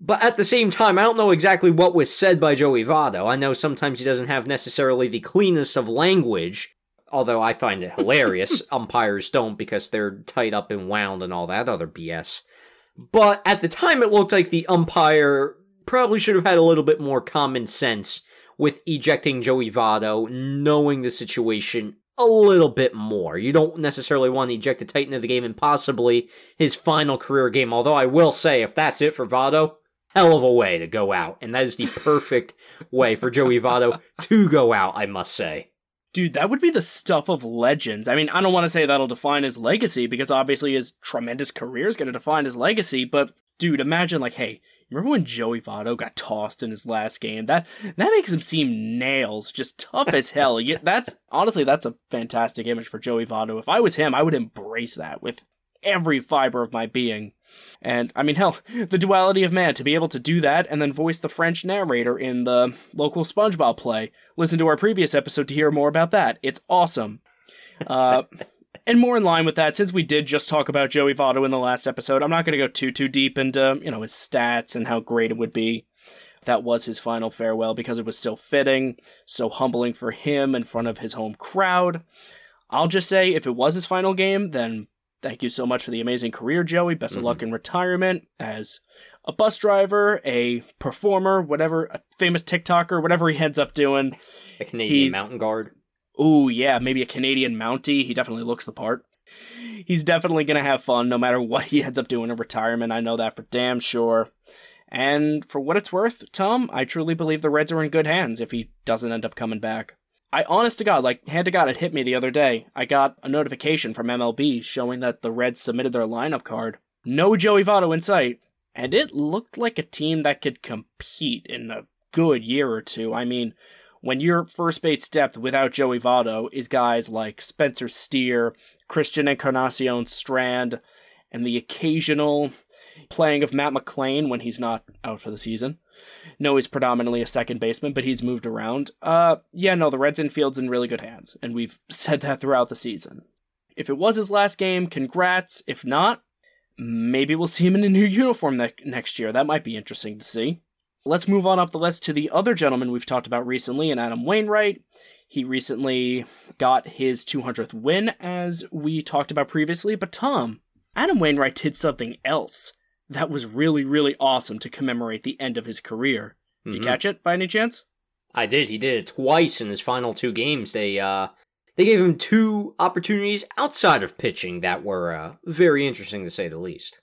But at the same time, I don't know exactly what was said by Joey Votto. I know sometimes he doesn't have necessarily the cleanest of language, although I find it hilarious. umpires don't because they're tied up and wound and all that other BS. But at the time, it looked like the umpire probably should have had a little bit more common sense with ejecting Joey Votto, knowing the situation a little bit more. You don't necessarily want to eject the Titan of the game and possibly his final career game. Although I will say, if that's it for Votto, hell of a way to go out. And that is the perfect way for Joey Votto to go out, I must say. Dude, that would be the stuff of legends. I mean, I don't want to say that'll define his legacy because obviously his tremendous career is going to define his legacy, but dude, imagine like, hey, remember when Joey Votto got tossed in his last game? That that makes him seem nails, just tough as hell. that's honestly that's a fantastic image for Joey Votto. If I was him, I would embrace that with every fiber of my being. And I mean, hell, the duality of man to be able to do that and then voice the French narrator in the local SpongeBob play. Listen to our previous episode to hear more about that. It's awesome. Uh, and more in line with that, since we did just talk about Joey Votto in the last episode, I'm not going to go too too deep into you know his stats and how great it would be. That was his final farewell because it was so fitting, so humbling for him in front of his home crowd. I'll just say, if it was his final game, then Thank you so much for the amazing career, Joey. Best of mm-hmm. luck in retirement as a bus driver, a performer, whatever, a famous TikToker, whatever he ends up doing. A Canadian He's, mountain guard. Oh, yeah, maybe a Canadian Mountie. He definitely looks the part. He's definitely going to have fun no matter what he ends up doing in retirement. I know that for damn sure. And for what it's worth, Tom, I truly believe the Reds are in good hands if he doesn't end up coming back. I honest to God, like hand to God, it hit me the other day. I got a notification from MLB showing that the Reds submitted their lineup card. No Joey Votto in sight. And it looked like a team that could compete in a good year or two. I mean, when your first base depth without Joey Votto is guys like Spencer Steer, Christian Encarnacion Strand, and the occasional playing of Matt McLain when he's not out for the season. No, he's predominantly a second baseman, but he's moved around. Uh, yeah, no, the Reds infield's in really good hands, and we've said that throughout the season. If it was his last game, congrats. If not, maybe we'll see him in a new uniform ne- next year. That might be interesting to see. Let's move on up the list to the other gentleman we've talked about recently, and Adam Wainwright. He recently got his 200th win, as we talked about previously. But Tom, Adam Wainwright did something else that was really, really awesome to commemorate the end of his career. Did mm-hmm. you catch it by any chance? I did. He did it twice in his final two games. They uh they gave him two opportunities outside of pitching that were uh, very interesting to say the least.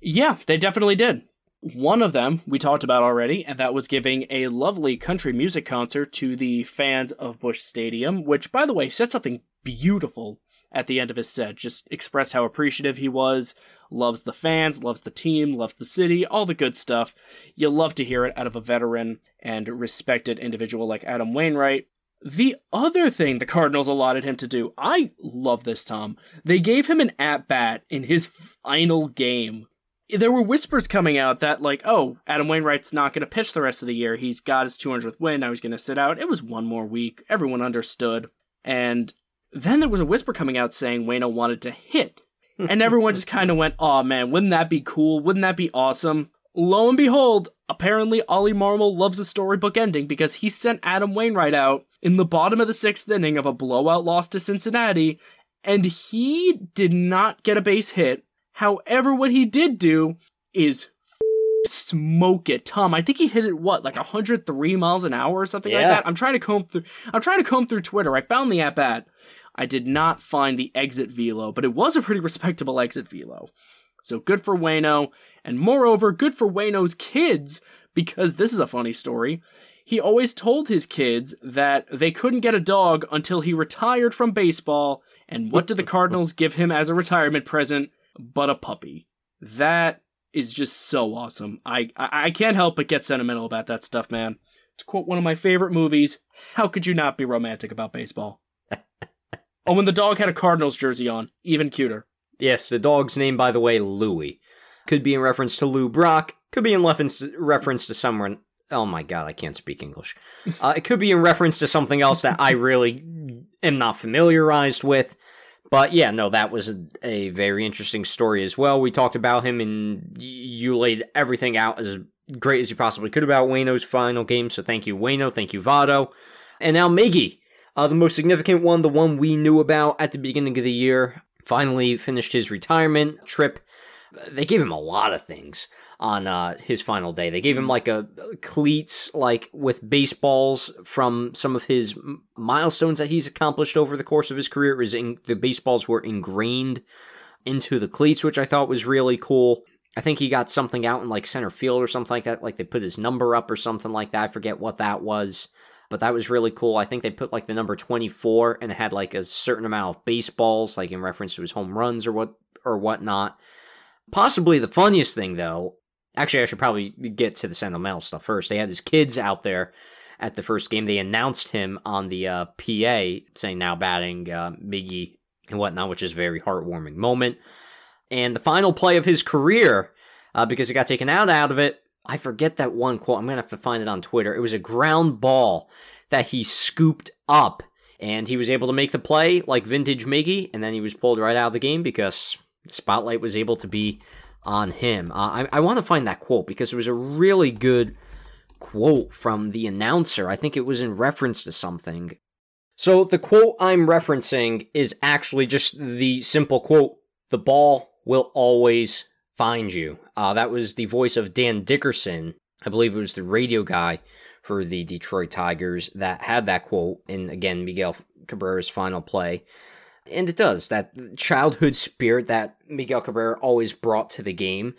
Yeah, they definitely did. One of them we talked about already, and that was giving a lovely country music concert to the fans of Busch Stadium, which, by the way, said something beautiful at the end of his set. Just expressed how appreciative he was loves the fans, loves the team, loves the city, all the good stuff. You love to hear it out of a veteran and respected individual like Adam Wainwright. The other thing the Cardinals allotted him to do, I love this, Tom. They gave him an at bat in his final game. There were whispers coming out that, like, oh, Adam Wainwright's not going to pitch the rest of the year. He's got his 200th win. Now he's going to sit out. It was one more week. Everyone understood. And then there was a whisper coming out saying Wayno wanted to hit and everyone just kind of went, "Oh man, wouldn't that be cool? Wouldn't that be awesome?" Lo and behold, apparently Oli Marmol loves a storybook ending because he sent Adam Wainwright out in the bottom of the sixth inning of a blowout loss to Cincinnati, and he did not get a base hit. However, what he did do is smoke it. Tom, I think he hit it what, like 103 miles an hour or something yeah. like that. I'm trying to comb through I'm trying to comb through Twitter. I found the at bat. I did not find the exit velo, but it was a pretty respectable exit velo. So good for Wayno, and moreover, good for Wayno's kids, because this is a funny story. He always told his kids that they couldn't get a dog until he retired from baseball, and what did the Cardinals give him as a retirement present? But a puppy. That is just so awesome. I, I, I can't help but get sentimental about that stuff, man. To quote one of my favorite movies, how could you not be romantic about baseball? Oh, when the dog had a Cardinals jersey on, even cuter. Yes, the dog's name, by the way, Louie. Could be in reference to Lou Brock. Could be in reference to someone. Oh my god, I can't speak English. Uh, it could be in reference to something else that I really am not familiarized with. But yeah, no, that was a, a, very interesting story as well. We talked about him, and you laid everything out as great as you possibly could about Wayno's final game. So thank you, Wayno. Thank you, Votto. And now Miggy. Uh, the most significant one, the one we knew about at the beginning of the year, finally finished his retirement trip they gave him a lot of things on uh, his final day. They gave him like a cleats like with baseballs from some of his milestones that he's accomplished over the course of his career. It was in, the baseballs were ingrained into the cleats, which I thought was really cool. I think he got something out in like center field or something like that. Like they put his number up or something like that. I forget what that was, but that was really cool. I think they put like the number 24 and it had like a certain amount of baseballs, like in reference to his home runs or what or whatnot. Possibly the funniest thing though, actually I should probably get to the sentimental stuff first. They had his kids out there at the first game. They announced him on the uh, PA saying now batting uh, Miggy and whatnot, which is a very heartwarming moment. And the final play of his career, uh, because he got taken out out of it, I forget that one quote. I'm going to have to find it on Twitter. It was a ground ball that he scooped up, and he was able to make the play like vintage Miggy, and then he was pulled right out of the game because the spotlight was able to be on him. Uh, I, I want to find that quote because it was a really good quote from the announcer. I think it was in reference to something. So the quote I'm referencing is actually just the simple quote The ball will always find you. Uh, that was the voice of Dan Dickerson. I believe it was the radio guy for the Detroit Tigers that had that quote in, again, Miguel Cabrera's final play. And it does. That childhood spirit that Miguel Cabrera always brought to the game.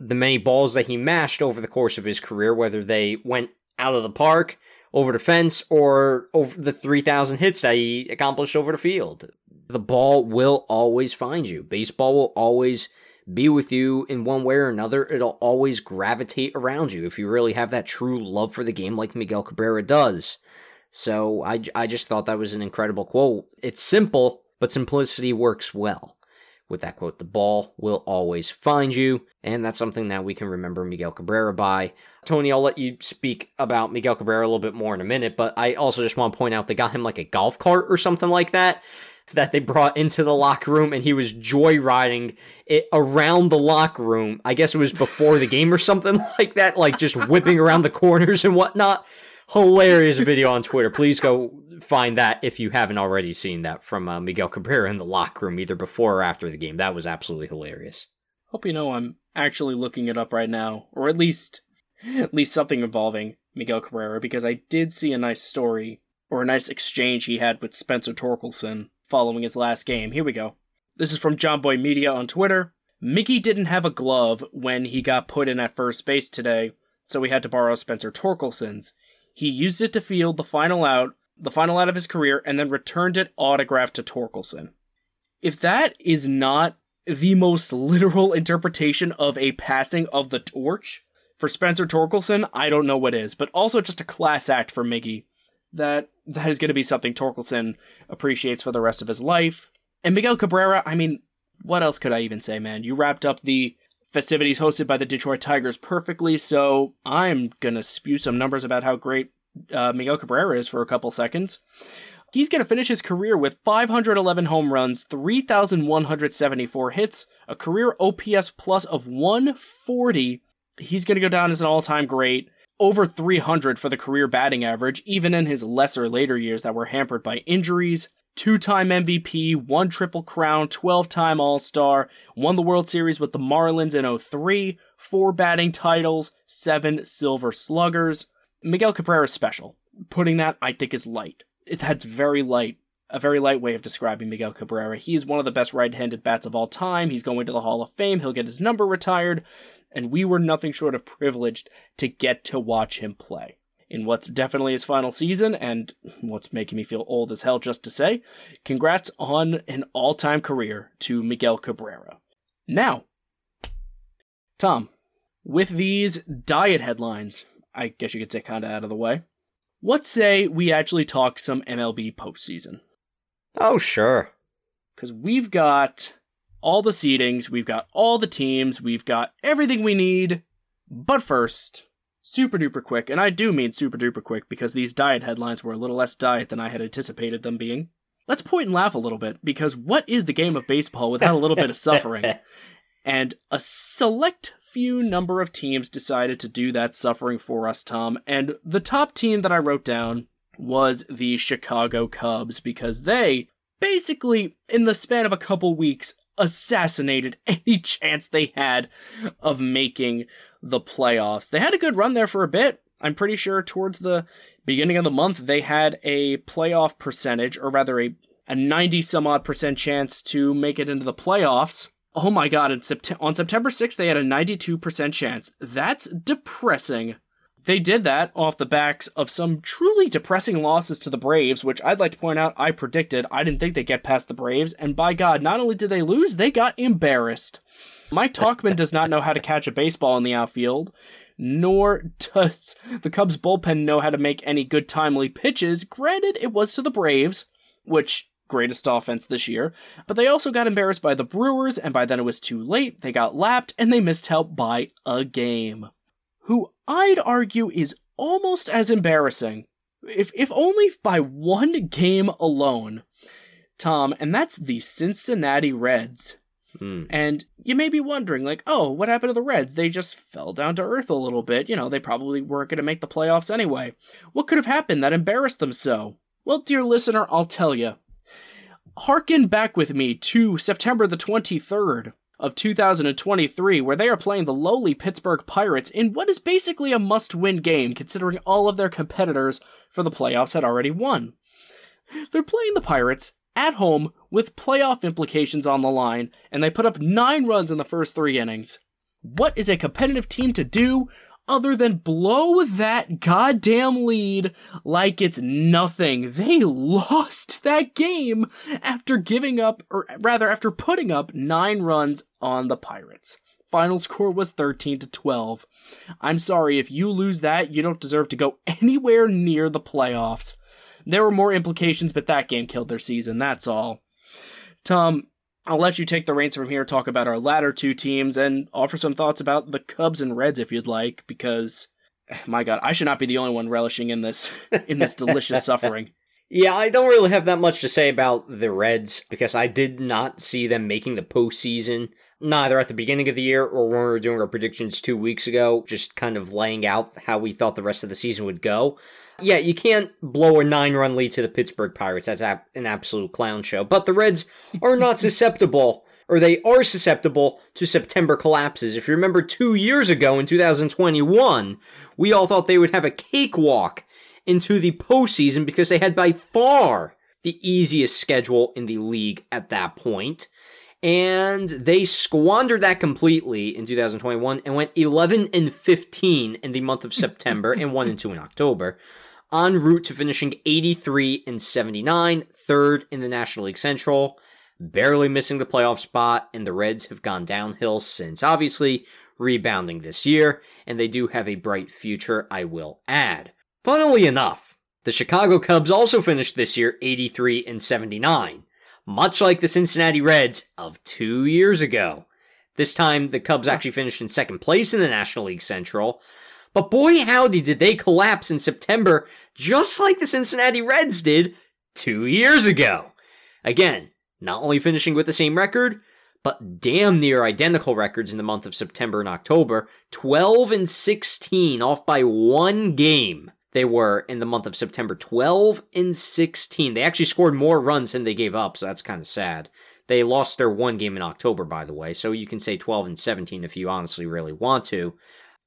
The many balls that he mashed over the course of his career, whether they went out of the park, over the fence or over the 3,000 hits that he accomplished over the field. The ball will always find you. Baseball will always be with you in one way or another. It'll always gravitate around you if you really have that true love for the game like Miguel Cabrera does. So I, I just thought that was an incredible quote. It's simple, but simplicity works well with that quote, the ball will always find you. And that's something that we can remember Miguel Cabrera by. Tony, I'll let you speak about Miguel Cabrera a little bit more in a minute, but I also just want to point out they got him like a golf cart or something like that that they brought into the locker room and he was joyriding it around the locker room. I guess it was before the game or something like that, like just whipping around the corners and whatnot hilarious video on Twitter. Please go find that if you haven't already seen that from uh, Miguel Cabrera in the locker room, either before or after the game. That was absolutely hilarious. Hope you know I'm actually looking it up right now, or at least at least something involving Miguel Cabrera, because I did see a nice story or a nice exchange he had with Spencer Torkelson following his last game. Here we go. This is from Jomboy Media on Twitter. Miggy didn't have a glove when he got put in at first base today, so we had to borrow Spencer Torkelson's. He used it to field the final out, the final out of his career, and then returned it autographed to Torkelson. If that is not the most literal interpretation of a passing of the torch for Spencer Torkelson, I don't know what is. But also just a class act for Miggy. That that is going to be something Torkelson appreciates for the rest of his life. And Miguel Cabrera, I mean, what else could I even say, man? You wrapped up the festivities hosted by the Detroit Tigers perfectly, so I'm gonna spew some numbers about how great uh, Miguel Cabrera is for a couple seconds. He's going to finish his career with 511 home runs, 3,174 hits, a career OPS plus of 140. He's going to go down as an all time great, over 300 for the career batting average, even in his lesser later years that were hampered by injuries two time MVP, one Triple Crown, 12 time All Star, won the World Series with the Marlins in 03, four batting titles, seven Silver Sluggers. Miguel Cabrera is special. Putting that, I think, is light. It, that's very light. A very light way of describing Miguel Cabrera. He is one of the best right handed bats of all time. He's going to the Hall of Fame. He'll get his number retired. And we were nothing short of privileged to get to watch him play in what's definitely his final season and what's making me feel old as hell just to say, congrats on an all time career to Miguel Cabrera. Now, Tom, with these diet headlines, I guess you could say kind of out of the way, what say we actually talk some MLB postseason? Oh, sure. Because we've got all the seedings, we've got all the teams, we've got everything we need. But first, super duper quick, and I do mean super duper quick because these diet headlines were a little less diet than I had anticipated them being. Let's point and laugh a little bit because what is the game of baseball without a little bit of suffering? And a select few number of teams decided to do that suffering for us, Tom. And the top team that I wrote down was the Chicago Cubs because they basically, in the span of a couple weeks, assassinated any chance they had of making the playoffs. They had a good run there for a bit. I'm pretty sure towards the beginning of the month they had a playoff percentage, or rather a, a 90 some odd percent chance to make it into the playoffs. Oh my god, sept- on September 6th they had a 92% chance. That's depressing. They did that off the backs of some truly depressing losses to the Braves, which I'd like to point out I predicted. I didn't think they'd get past the Braves, and by God, not only did they lose, they got embarrassed. Mike Tauchman does not know how to catch a baseball in the outfield, nor does the Cubs bullpen know how to make any good timely pitches. Granted, it was to the Braves, which greatest offense this year, but they also got embarrassed by the Brewers, and by then it was too late. They got lapped, and they missed help by a game who I'd argue is almost as embarrassing, if, if only by one game alone, Tom, and that's the Cincinnati Reds. Mm. And you may be wondering, like, oh, what happened to the Reds? They just fell down to earth a little bit. You know, they probably weren't going to make the playoffs anyway. What could have happened that embarrassed them so? Well, dear listener, I'll tell you. Harken back with me to September the 23rd of 2023, where they are playing the lowly Pittsburgh Pirates in what is basically a must win game, considering all of their competitors for the playoffs had already won. They're playing the Pirates at home with playoff implications on the line, and they put up nine runs in the first three innings. What is a competitive team to do other than blow that goddamn lead like it's nothing. They lost that game after giving up, or rather, after putting up nine runs on the Pirates. Final score was 13 to 12. I'm sorry, if you lose that, you don't deserve to go anywhere near the playoffs. There were more implications, but that game killed their season, that's all. Tom, I'll let you take the reins from here, talk about our latter two teams, and offer some thoughts about the Cubs and Reds if you'd like, because eh, my God, I should not be the only one relishing in this in this delicious suffering. Yeah, I don't really have that much to say about the Reds because I did not see them making the postseason, neither at the beginning of the year or when we were doing our predictions two weeks ago, just kind of laying out how we thought the rest of the season would go. Yeah, you can't blow a nine run lead to the Pittsburgh Pirates. That's an absolute clown show. But the Reds are not susceptible, or they are susceptible to September collapses. If you remember two years ago in 2021, we all thought they would have a cakewalk into the postseason because they had by far the easiest schedule in the league at that point. And they squandered that completely in 2021 and went 11 and 15 in the month of September and 1 and 2 in October en route to finishing 83 and 79, third in the National League Central, barely missing the playoff spot, and the Reds have gone downhill since, obviously rebounding this year, and they do have a bright future, I will add. Funnily enough, the Chicago Cubs also finished this year 83 and 79, much like the Cincinnati Reds of two years ago. This time, the Cubs actually finished in second place in the National League Central, but boy, howdy, did they collapse in September, just like the Cincinnati Reds did two years ago. Again, not only finishing with the same record, but damn near identical records in the month of September and October 12 and 16, off by one game. They were in the month of September 12 and 16. They actually scored more runs than they gave up, so that's kind of sad. They lost their one game in October, by the way, so you can say 12 and 17 if you honestly really want to.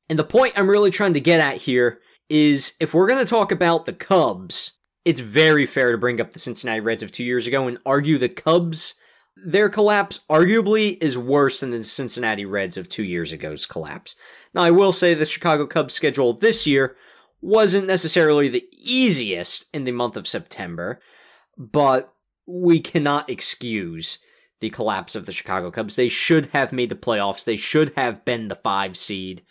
And the point I'm really trying to get at here is if we're going to talk about the Cubs, it's very fair to bring up the Cincinnati Reds of two years ago and argue the Cubs, their collapse arguably is worse than the Cincinnati Reds of two years ago's collapse. Now, I will say the Chicago Cubs schedule this year wasn't necessarily the easiest in the month of September, but we cannot excuse the collapse of the Chicago Cubs. They should have made the playoffs. They should have been the five seed.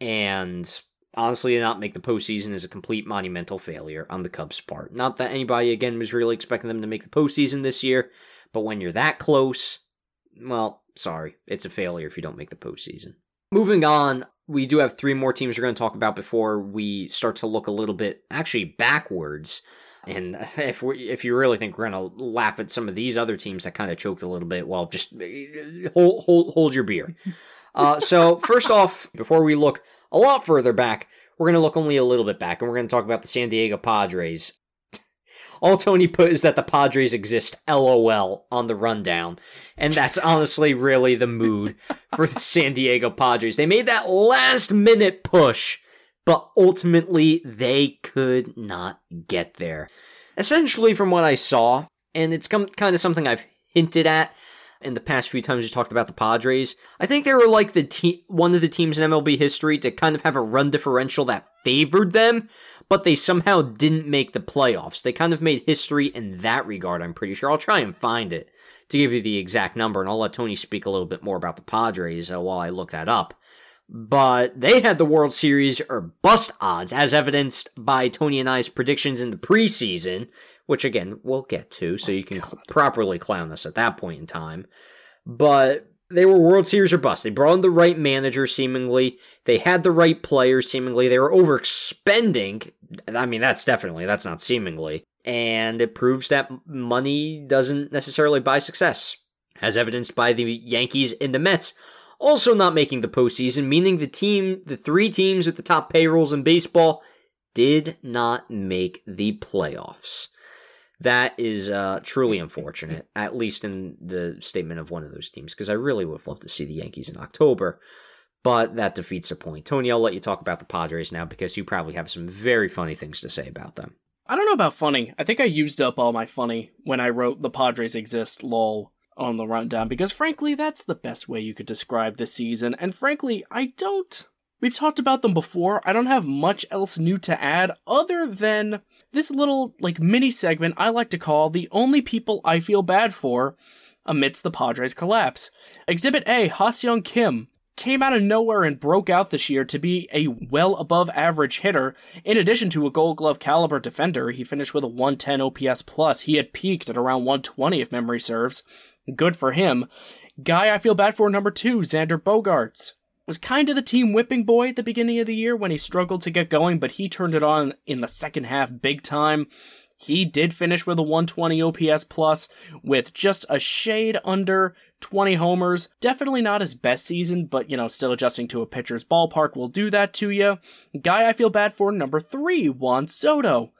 And honestly, to not make the postseason is a complete monumental failure on the Cubs' part. Not that anybody, again, was really expecting them to make the postseason this year, but when you're that close, well, sorry, it's a failure if you don't make the postseason. Moving on, we do have three more teams we're going to talk about before we start to look a little bit actually backwards. And if we if you really think we're going to laugh at some of these other teams that kind of choked a little bit, well, just hold hold, hold your beer. Uh, so first off, before we look a lot further back, we're going to look only a little bit back, and we're going to talk about the San Diego Padres. All Tony put is that the Padres exist, lol, on the rundown. And that's honestly really the mood for the San Diego Padres. They made that last minute push, but ultimately they could not get there. Essentially, from what I saw, and it's come, kind of something I've hinted at in the past few times we talked about the Padres. I think they were like the te- one of the teams in MLB history to kind of have a run differential that favored them, but they somehow didn't make the playoffs. They kind of made history in that regard, I'm pretty sure. I'll try and find it to give you the exact number, and I'll let Tony speak a little bit more about the Padres uh, while I look that up. But they had the World Series or bust odds, as evidenced by Tony and I's predictions in the preseason, which again we'll get to, so you can properly clown us at that point in time. But they were World Series or bust. They brought in the right manager, seemingly. They had the right players, seemingly. They were overexpending. I mean, that's definitely, that's not seemingly. And it proves that money doesn't necessarily buy success, as evidenced by the Yankees and the Mets also not making the postseason, meaning the team, the three teams with the top payrolls in baseball, did not make the playoffs. That is uh, truly unfortunate, at least in the statement of one of those teams, because I really would have loved to see the Yankees in October. But that defeats the point. Tony, I'll let you talk about the Padres now because you probably have some very funny things to say about them. I don't know about funny. I think I used up all my funny when I wrote The Padres Exist, lol, on the rundown, because frankly, that's the best way you could describe this season. And frankly, I don't. We've talked about them before. I don't have much else new to add other than this little, like, mini segment I like to call The Only People I Feel Bad For amidst the Padres' collapse. Exhibit A, Ha-Seong Kim came out of nowhere and broke out this year to be a well above average hitter. In addition to a gold glove caliber defender, he finished with a 110 OPS plus. He had peaked at around 120 if memory serves. Good for him. Guy I feel bad for number two, Xander Bogaerts. Was kind of the team whipping boy at the beginning of the year when he struggled to get going, but he turned it on in the second half big time. He did finish with a 120 OPS plus with just a shade under 20 homers. Definitely not his best season, but you know, still adjusting to a pitcher's ballpark will do that to you. Guy I feel bad for number 3, Juan Soto.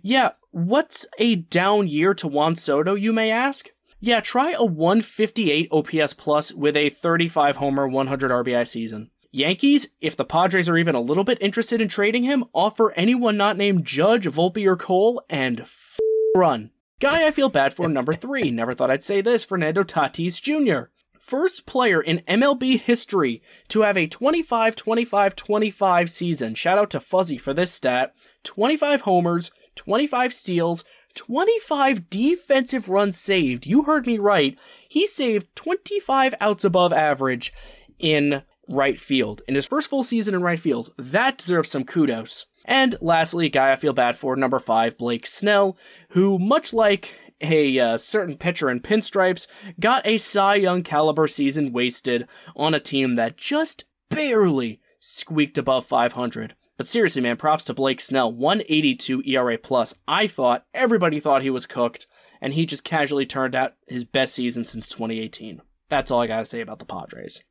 Yeah, what's a down year to Juan Soto, you may ask? Yeah, try a 158 OPS plus with a 35 homer, 100 RBI season. Yankees, if the Padres are even a little bit interested in trading him, offer anyone not named Judge, Volpe, or Cole, and f- run. Guy I feel bad for number three. Never thought I'd say this. Fernando Tatis Jr. First player in MLB history to have a 25 25 25 season. Shout out to Fuzzy for this stat. 25 homers, 25 steals, 25 defensive runs saved. You heard me right. He saved 25 outs above average in right field. In his first full season in right field, that deserves some kudos. And lastly, guy I feel bad for, number five, Blake Snell, who, much like a uh, certain pitcher in pinstripes, got a Cy Young caliber season wasted on a team that just barely squeaked above 500. But seriously, man, props to Blake Snell, 182 ERA plus. I thought everybody thought he was cooked, and he just casually turned out his best season since 2018. That's all I gotta say about the Padres.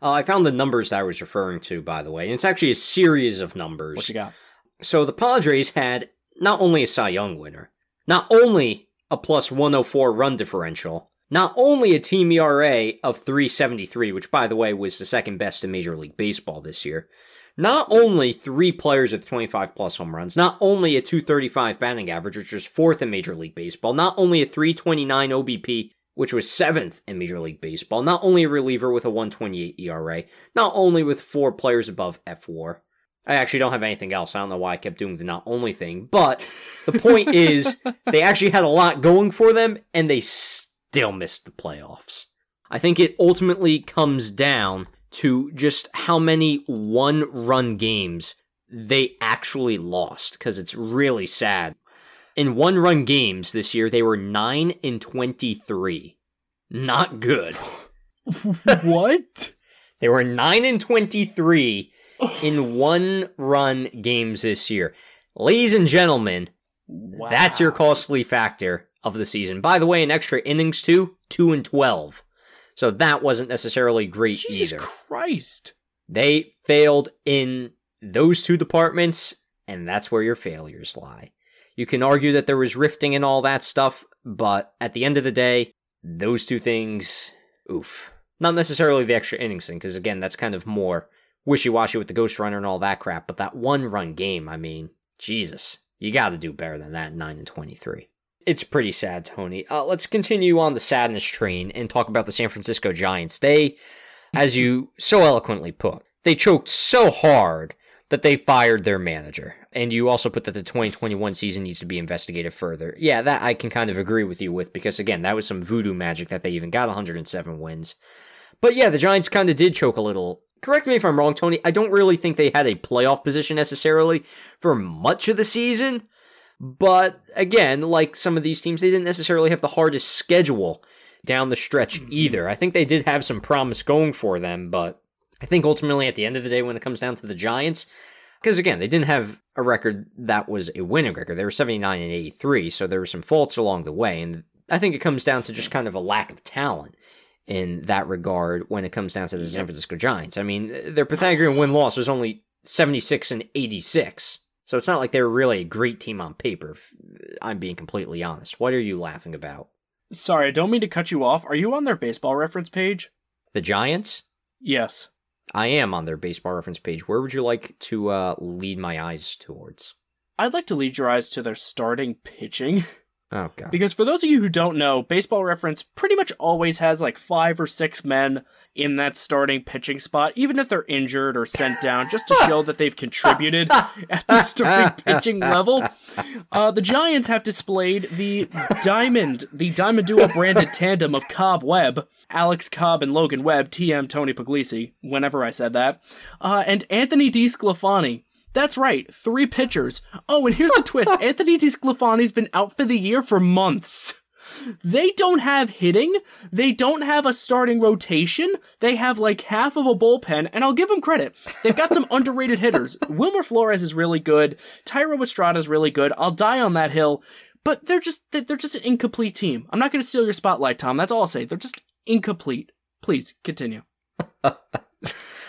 Uh, I found the numbers that I was referring to, by the way, and it's actually a series of numbers. What you got? So the Padres had not only a Cy Young winner, not only a plus 104 run differential, not only a team ERA of 373, which by the way was the second best in Major League Baseball this year, not only three players with 25 plus home runs, not only a 235 batting average, which was fourth in Major League Baseball, not only a 329 OBP, which was seventh in Major League Baseball, not only a reliever with a 128 ERA, not only with four players above F4. I actually don't have anything else. I don't know why I kept doing the not only thing, but the point is they actually had a lot going for them and they still missed the playoffs. I think it ultimately comes down to just how many one run games they actually lost because it's really sad. In one run games this year, they were 9 in 23. Not good. what? They were 9 in 23 in one run games this year. Ladies and gentlemen, Wow. that's your costly factor of the season. By the way, in extra innings too, 2 and 12. So that wasn't necessarily great Jesus either. Christ. They failed in those two departments, and that's where your failures lie. You can argue that there was rifting and all that stuff, but at the end of the day, those two things, oof. Not necessarily the extra innings thing, because again, that's kind of more wishy washy with the Ghost Runner and all that crap, but that one run game, I mean, Jesus, you got to do better than that 9 and 23. It's pretty sad, Tony. Uh, let's continue on the sadness train and talk about the San Francisco Giants. They, as you so eloquently put, they choked so hard that they fired their manager. And you also put that the 2021 season needs to be investigated further. Yeah, that I can kind of agree with you with because, again, that was some voodoo magic that they even got 107 wins. But yeah, the Giants kind of did choke a little. Correct me if I'm wrong, Tony. I don't really think they had a playoff position necessarily for much of the season. But again, like some of these teams, they didn't necessarily have the hardest schedule down the stretch mm-hmm. either. I think they did have some promise going for them, but I think ultimately at the end of the day, when it comes down to the Giants, because again, they didn't have a record that was a winning record. They were 79 and 83, so there were some faults along the way. And I think it comes down to just kind of a lack of talent in that regard when it comes down to the San Francisco Giants. I mean, their Pythagorean win loss was only 76 and 86. So it's not like they're really a great team on paper. I'm being completely honest. What are you laughing about? Sorry, I don't mean to cut you off. Are you on their baseball reference page? The Giants? Yes. I am on their baseball reference page. Where would you like to uh, lead my eyes towards? I'd like to lead your eyes to their starting pitching. Oh god. Because for those of you who don't know, Baseball Reference pretty much always has like five or six men in that starting pitching spot, even if they're injured or sent down, just to show that they've contributed at the starting pitching level. Uh, the Giants have displayed the Diamond, the Diamond Duo branded tandem of Cobb Webb, Alex Cobb and Logan Webb, TM Tony Puglisi, whenever I said that, uh, and Anthony DeSclafani, that's right, three pitchers. Oh, and here's the twist Anthony DeSclafani's been out for the year for months. They don't have hitting. They don't have a starting rotation. They have like half of a bullpen, and I'll give them credit. They've got some underrated hitters. Wilmer Flores is really good. Thairo Estrada is really good. I'll die on that hill. But they're just they're just an incomplete team. I'm not going to steal your spotlight, Tom. That's all I'll say. They're just incomplete. Please continue.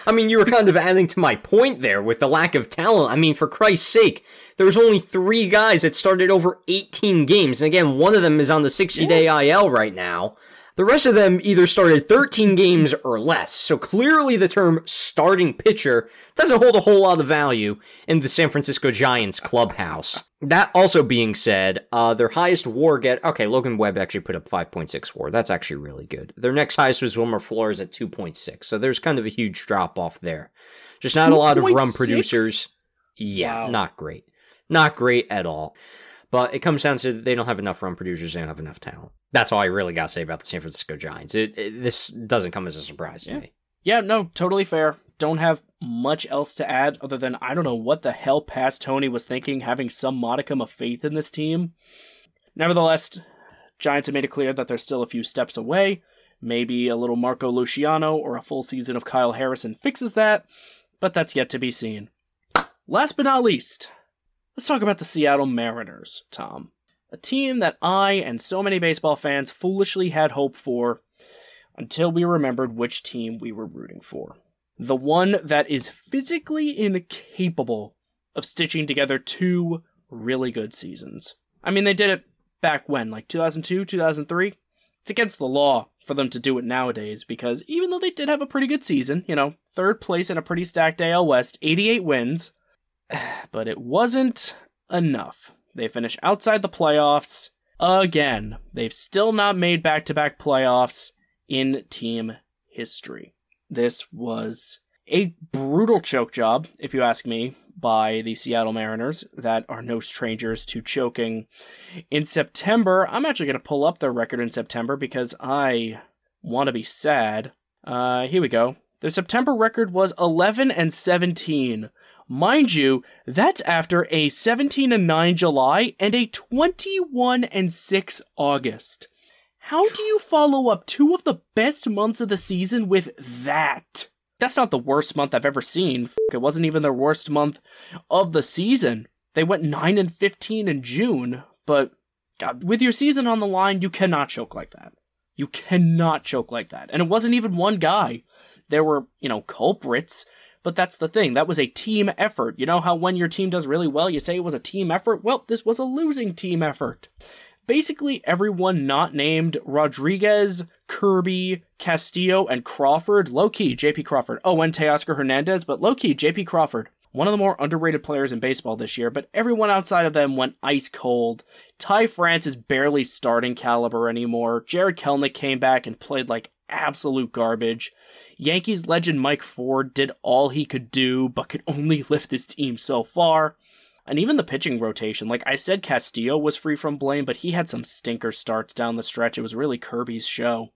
I mean, you were kind of adding to my point there with the lack of talent. I mean, for Christ's sake, there was only three guys that started over 18 games. And again, one of them is on the 60 day IL right now. The rest of them either started 13 games or less, so clearly the term starting pitcher doesn't hold a whole lot of value in the San Francisco Giants clubhouse. That also being said, uh, their highest war get okay, Logan Webb actually put up 5.6 war. That's actually really good. Their next highest was Wilmer Flores at 2.6, so there's kind of a huge drop off there. Just not a lot of run producers. Yeah, wow. not great. Not great at all. But it comes down to they don't have enough run producers, they don't have enough talent. That's all I really got to say about the San Francisco Giants. It, it, this doesn't come as a surprise yeah. to me. Yeah, no, totally fair. Don't have much else to add other than I don't know what the hell past Tony was thinking, having some modicum of faith in this team. Nevertheless, Giants have made it clear that they're still a few steps away. Maybe a little Marco Luciano or a full season of Kyle Harrison fixes that, but that's yet to be seen. Last but not least, Let's talk about the Seattle Mariners, Tom. A team that I and so many baseball fans foolishly had hope for until we remembered which team we were rooting for. The one that is physically incapable of stitching together two really good seasons. I mean, they did it back when, like 2002, 2003? It's against the law for them to do it nowadays because even though they did have a pretty good season, you know, third place in a pretty stacked AL West, 88 wins, but it wasn't enough. They finish outside the playoffs again. They've still not made back to back playoffs in team history. This was a brutal choke job, if you ask me, by the Seattle Mariners that are no strangers to choking. In September, I'm actually going to pull up their record in September because I want to be sad. Uh, here we go. Their September record was 11 and 17 Mind you, that's after a 17 and 9 July and a 21 and 6 August. How do you follow up two of the best months of the season with that? That's not the worst month I've ever seen. It wasn't even their worst month of the season. They went 9 and 15 in June, but God, with your season on the line, you cannot choke like that. You cannot choke like that. And it wasn't even one guy. There were, you know, culprits But that's the thing. That was a team effort. You know how when your team does really well, you say it was a team effort? Well, this was a losing team effort. Basically, everyone not named Rodriguez, Kirby, Castillo, and Crawford, low key, JP Crawford. Oh, and Teoscar Hernandez, but low key, JP Crawford. One of the more underrated players in baseball this year, but everyone outside of them went ice cold. Ty France is barely starting caliber anymore. Jarred Kelenic came back and played like absolute garbage. Yankees legend Mike Ford did all he could do, but could only lift his team so far. And even the pitching rotation, like I said, Castillo was free from blame, but he had some stinker starts down the stretch. It was really Kirby's show.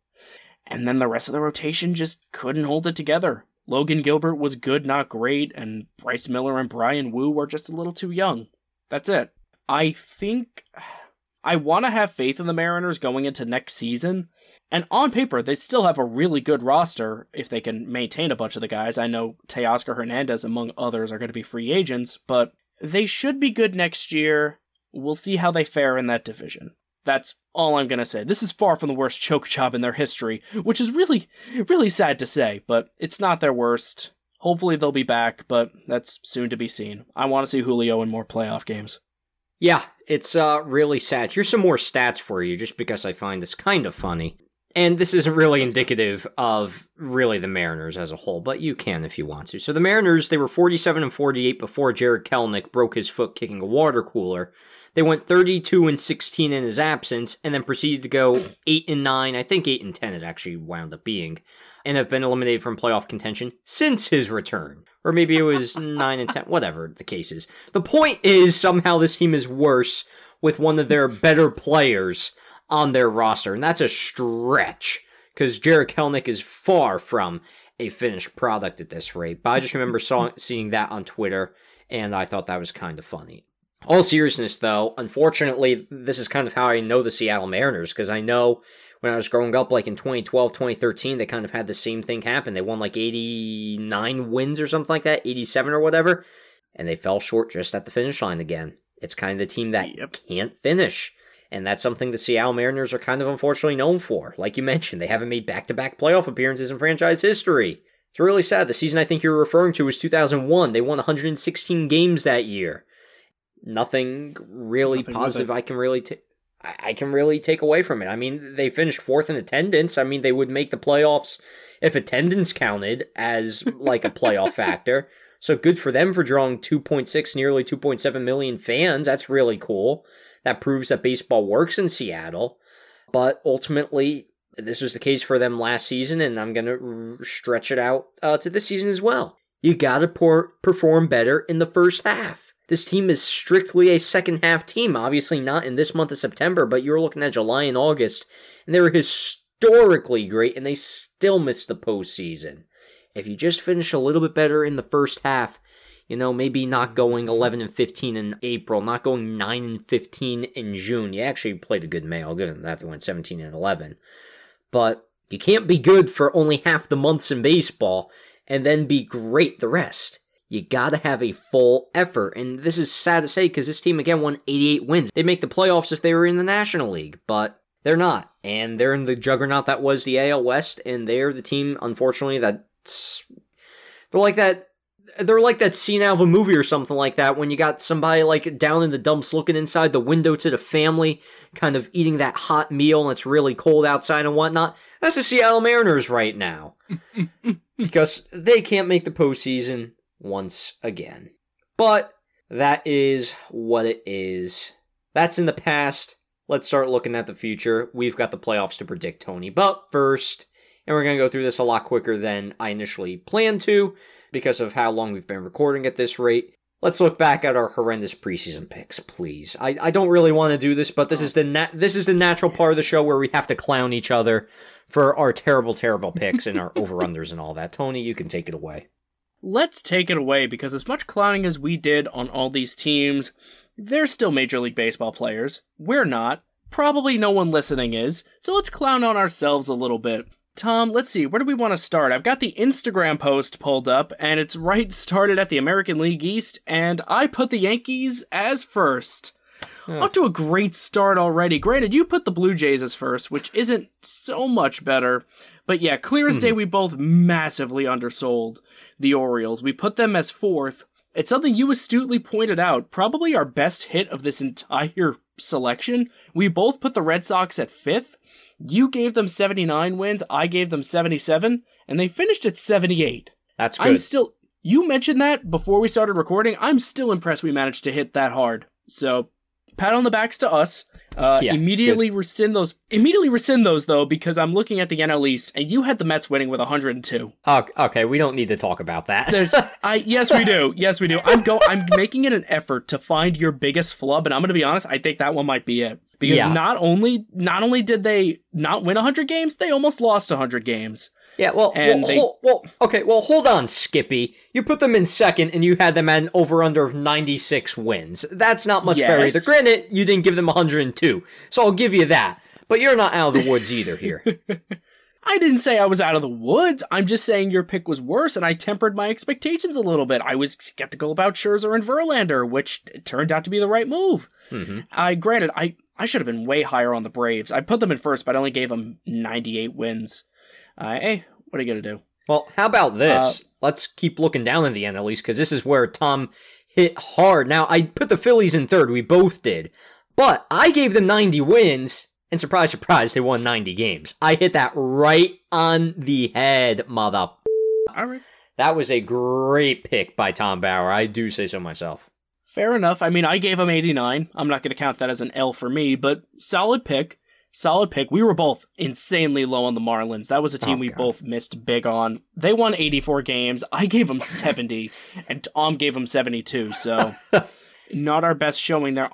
And then the rest of the rotation just couldn't hold it together. Logan Gilbert was good, not great, and Bryce Miller and Bryan Woo were just a little too young. That's it. I think I want to have faith in the Mariners going into next season. And on paper, they still have a really good roster if they can maintain a bunch of the guys. I know Teoscar Hernandez, among others, are going to be free agents, but they should be good next year. We'll see how they fare in that division. That's all I'm gonna say. This is far from the worst choke job in their history, which is really, really sad to say, but it's not their worst. Hopefully they'll be back, but that's soon to be seen. I want to see Julio in more playoff games. Yeah, it's uh, really sad. Here's some more stats for you, just because I find this kind of funny. And this isn't really indicative of really the Mariners as a whole, but you can if you want to. So the Mariners, they were 47 and 48 before Jarred Kelenic broke his foot kicking a water cooler. They went 32 and 16 in his absence, and then proceeded to go 8 and 9. I think 8 and 10 it actually wound up being, and have been eliminated from playoff contention since his return. Or maybe it was 9 and 10, whatever the case is. The point is, somehow this team is worse with one of their better players on their roster, and that's a stretch because Jarred Kelenic is far from a finished product at this rate. But I just remember saw, seeing that on Twitter, and I thought that was kind of funny. All seriousness, though, unfortunately, this is kind of how I know the Seattle Mariners because I know when I was growing up, like in 2012, 2013, they kind of had the same thing happen. They won like 89 wins or something like that, 87 or whatever, and they fell short just at the finish line again. It's kind of the team that yep. can't finish. And that's something the Seattle Mariners are kind of unfortunately known for. Like you mentioned, they haven't made back to back playoff appearances in franchise history. It's really sad. The season I think you're referring to was 2001. They won 116 games that year nothing really nothing positive I can really take. I can really take away from it. I mean, they finished fourth in attendance. I mean, they would make the playoffs if attendance counted as like a playoff factor. So good for them for drawing 2.6, nearly 2.7 million fans. That's really cool. That proves that baseball works in Seattle. But ultimately, this was the case for them last season, and I'm going to stretch it out uh, to this season as well. You got to perform better in the first half. This team is strictly a second half team. Obviously, not in this month of September, but you're looking at July and August, and they were historically great, and they still missed the postseason. If you just finish a little bit better in the first half, you know, maybe not going 11 and 15 in April, not going 9 and 15 in June. You actually played a good May. I'll give them that. They went 17 and 11. But you can't be good for only half the months in baseball and then be great the rest you gotta have a full effort. And this is sad to say because this team again won 88 wins. They'd make the playoffs if they were in the National League, but they're not. And they're in the juggernaut that was the AL West, and they're the team, unfortunately, that's they're like that they're like that scene out of a movie or something like that when you got somebody like down in the dumps looking inside the window to the family, kind of eating that hot meal and it's really cold outside and whatnot. That's the Seattle Mariners right now. because they can't make the postseason once again. But that is what it is. That's in the past. Let's start looking at the future. We've got the playoffs to predict, Tony. But first, and we're going to go through this a lot quicker than I initially planned to because of how long we've been recording at this rate. Let's look back at our horrendous preseason picks, please. I, I don't really want to do this, but this is the na- this is the natural part of the show where we have to clown each other for our terrible, terrible picks and our over unders and all that. Tony, you can take it away let's take it away because as much clowning as we did on all these teams, they're still Major League Baseball players. We're not. Probably no one listening is. So let's clown on ourselves a little bit. Tom, let's see, where do we want to start? I've got the Instagram post pulled up, and it's right started at the American League East, and I put the Yankees as first. Off to a great start already. Granted, you put the Blue Jays as first, which isn't so much better, But yeah, clear as day, hmm. we both massively undersold the Orioles. We put them as fourth. It's something you astutely pointed out. Probably our best hit of this entire selection. We both put the Red Sox at fifth. You gave them 79 wins. I gave them 77, and they finished at 78. That's good. I'm still. You mentioned that before we started recording. I'm still impressed we managed to hit that hard. So, pat on the backs to us. Uh, Yeah, immediately rescind those. Immediately rescind those though, because I'm looking at the NL East, and you had the Mets winning with 102. Ok- okay, we don't need to talk about that. There's, I yes we do, yes we do. I'm go, I'm making it an effort to find your biggest flub, and I'm gonna be honest. I think that one might be it because Yeah. not only not only did they not win 100 games, they almost lost 100 games. Yeah, well, And well, they- hol- well, okay, well, hold on, Skippy. You put them in second, and you had them at an over/under of 96 wins. That's not much better either. Yes. Granted, you didn't give them 102, so I'll give you that. But you're not out of the woods either here. I didn't say I was out of the woods. I'm just saying your pick was worse, and I tempered my expectations a little bit. I was skeptical about Scherzer and Verlander, which turned out to be the right move. hmm I granted, I I should have been way higher on the Braves. I put them in first, but I only gave them 98 wins. Uh, hey, what are you gonna do? Well, how about this? Uh, Let's keep looking down in the end at least, because this is where Tom hit hard. Now, I put the Phillies in third. We both did. But I gave them 90 wins, and surprise, surprise, they won 90 games. I hit that right on the head, mother. All right. That was a great pick by Tom Bauer. I do say so myself. Fair enough. I mean, I gave him 89. I'm not going to count that as an L for me, but solid pick. Solid pick. We were both insanely low on the Marlins. That was a team Oh, we God. both missed big on. They won 84 games. I gave them 70, and Tom gave them 72. So, not our best showing there.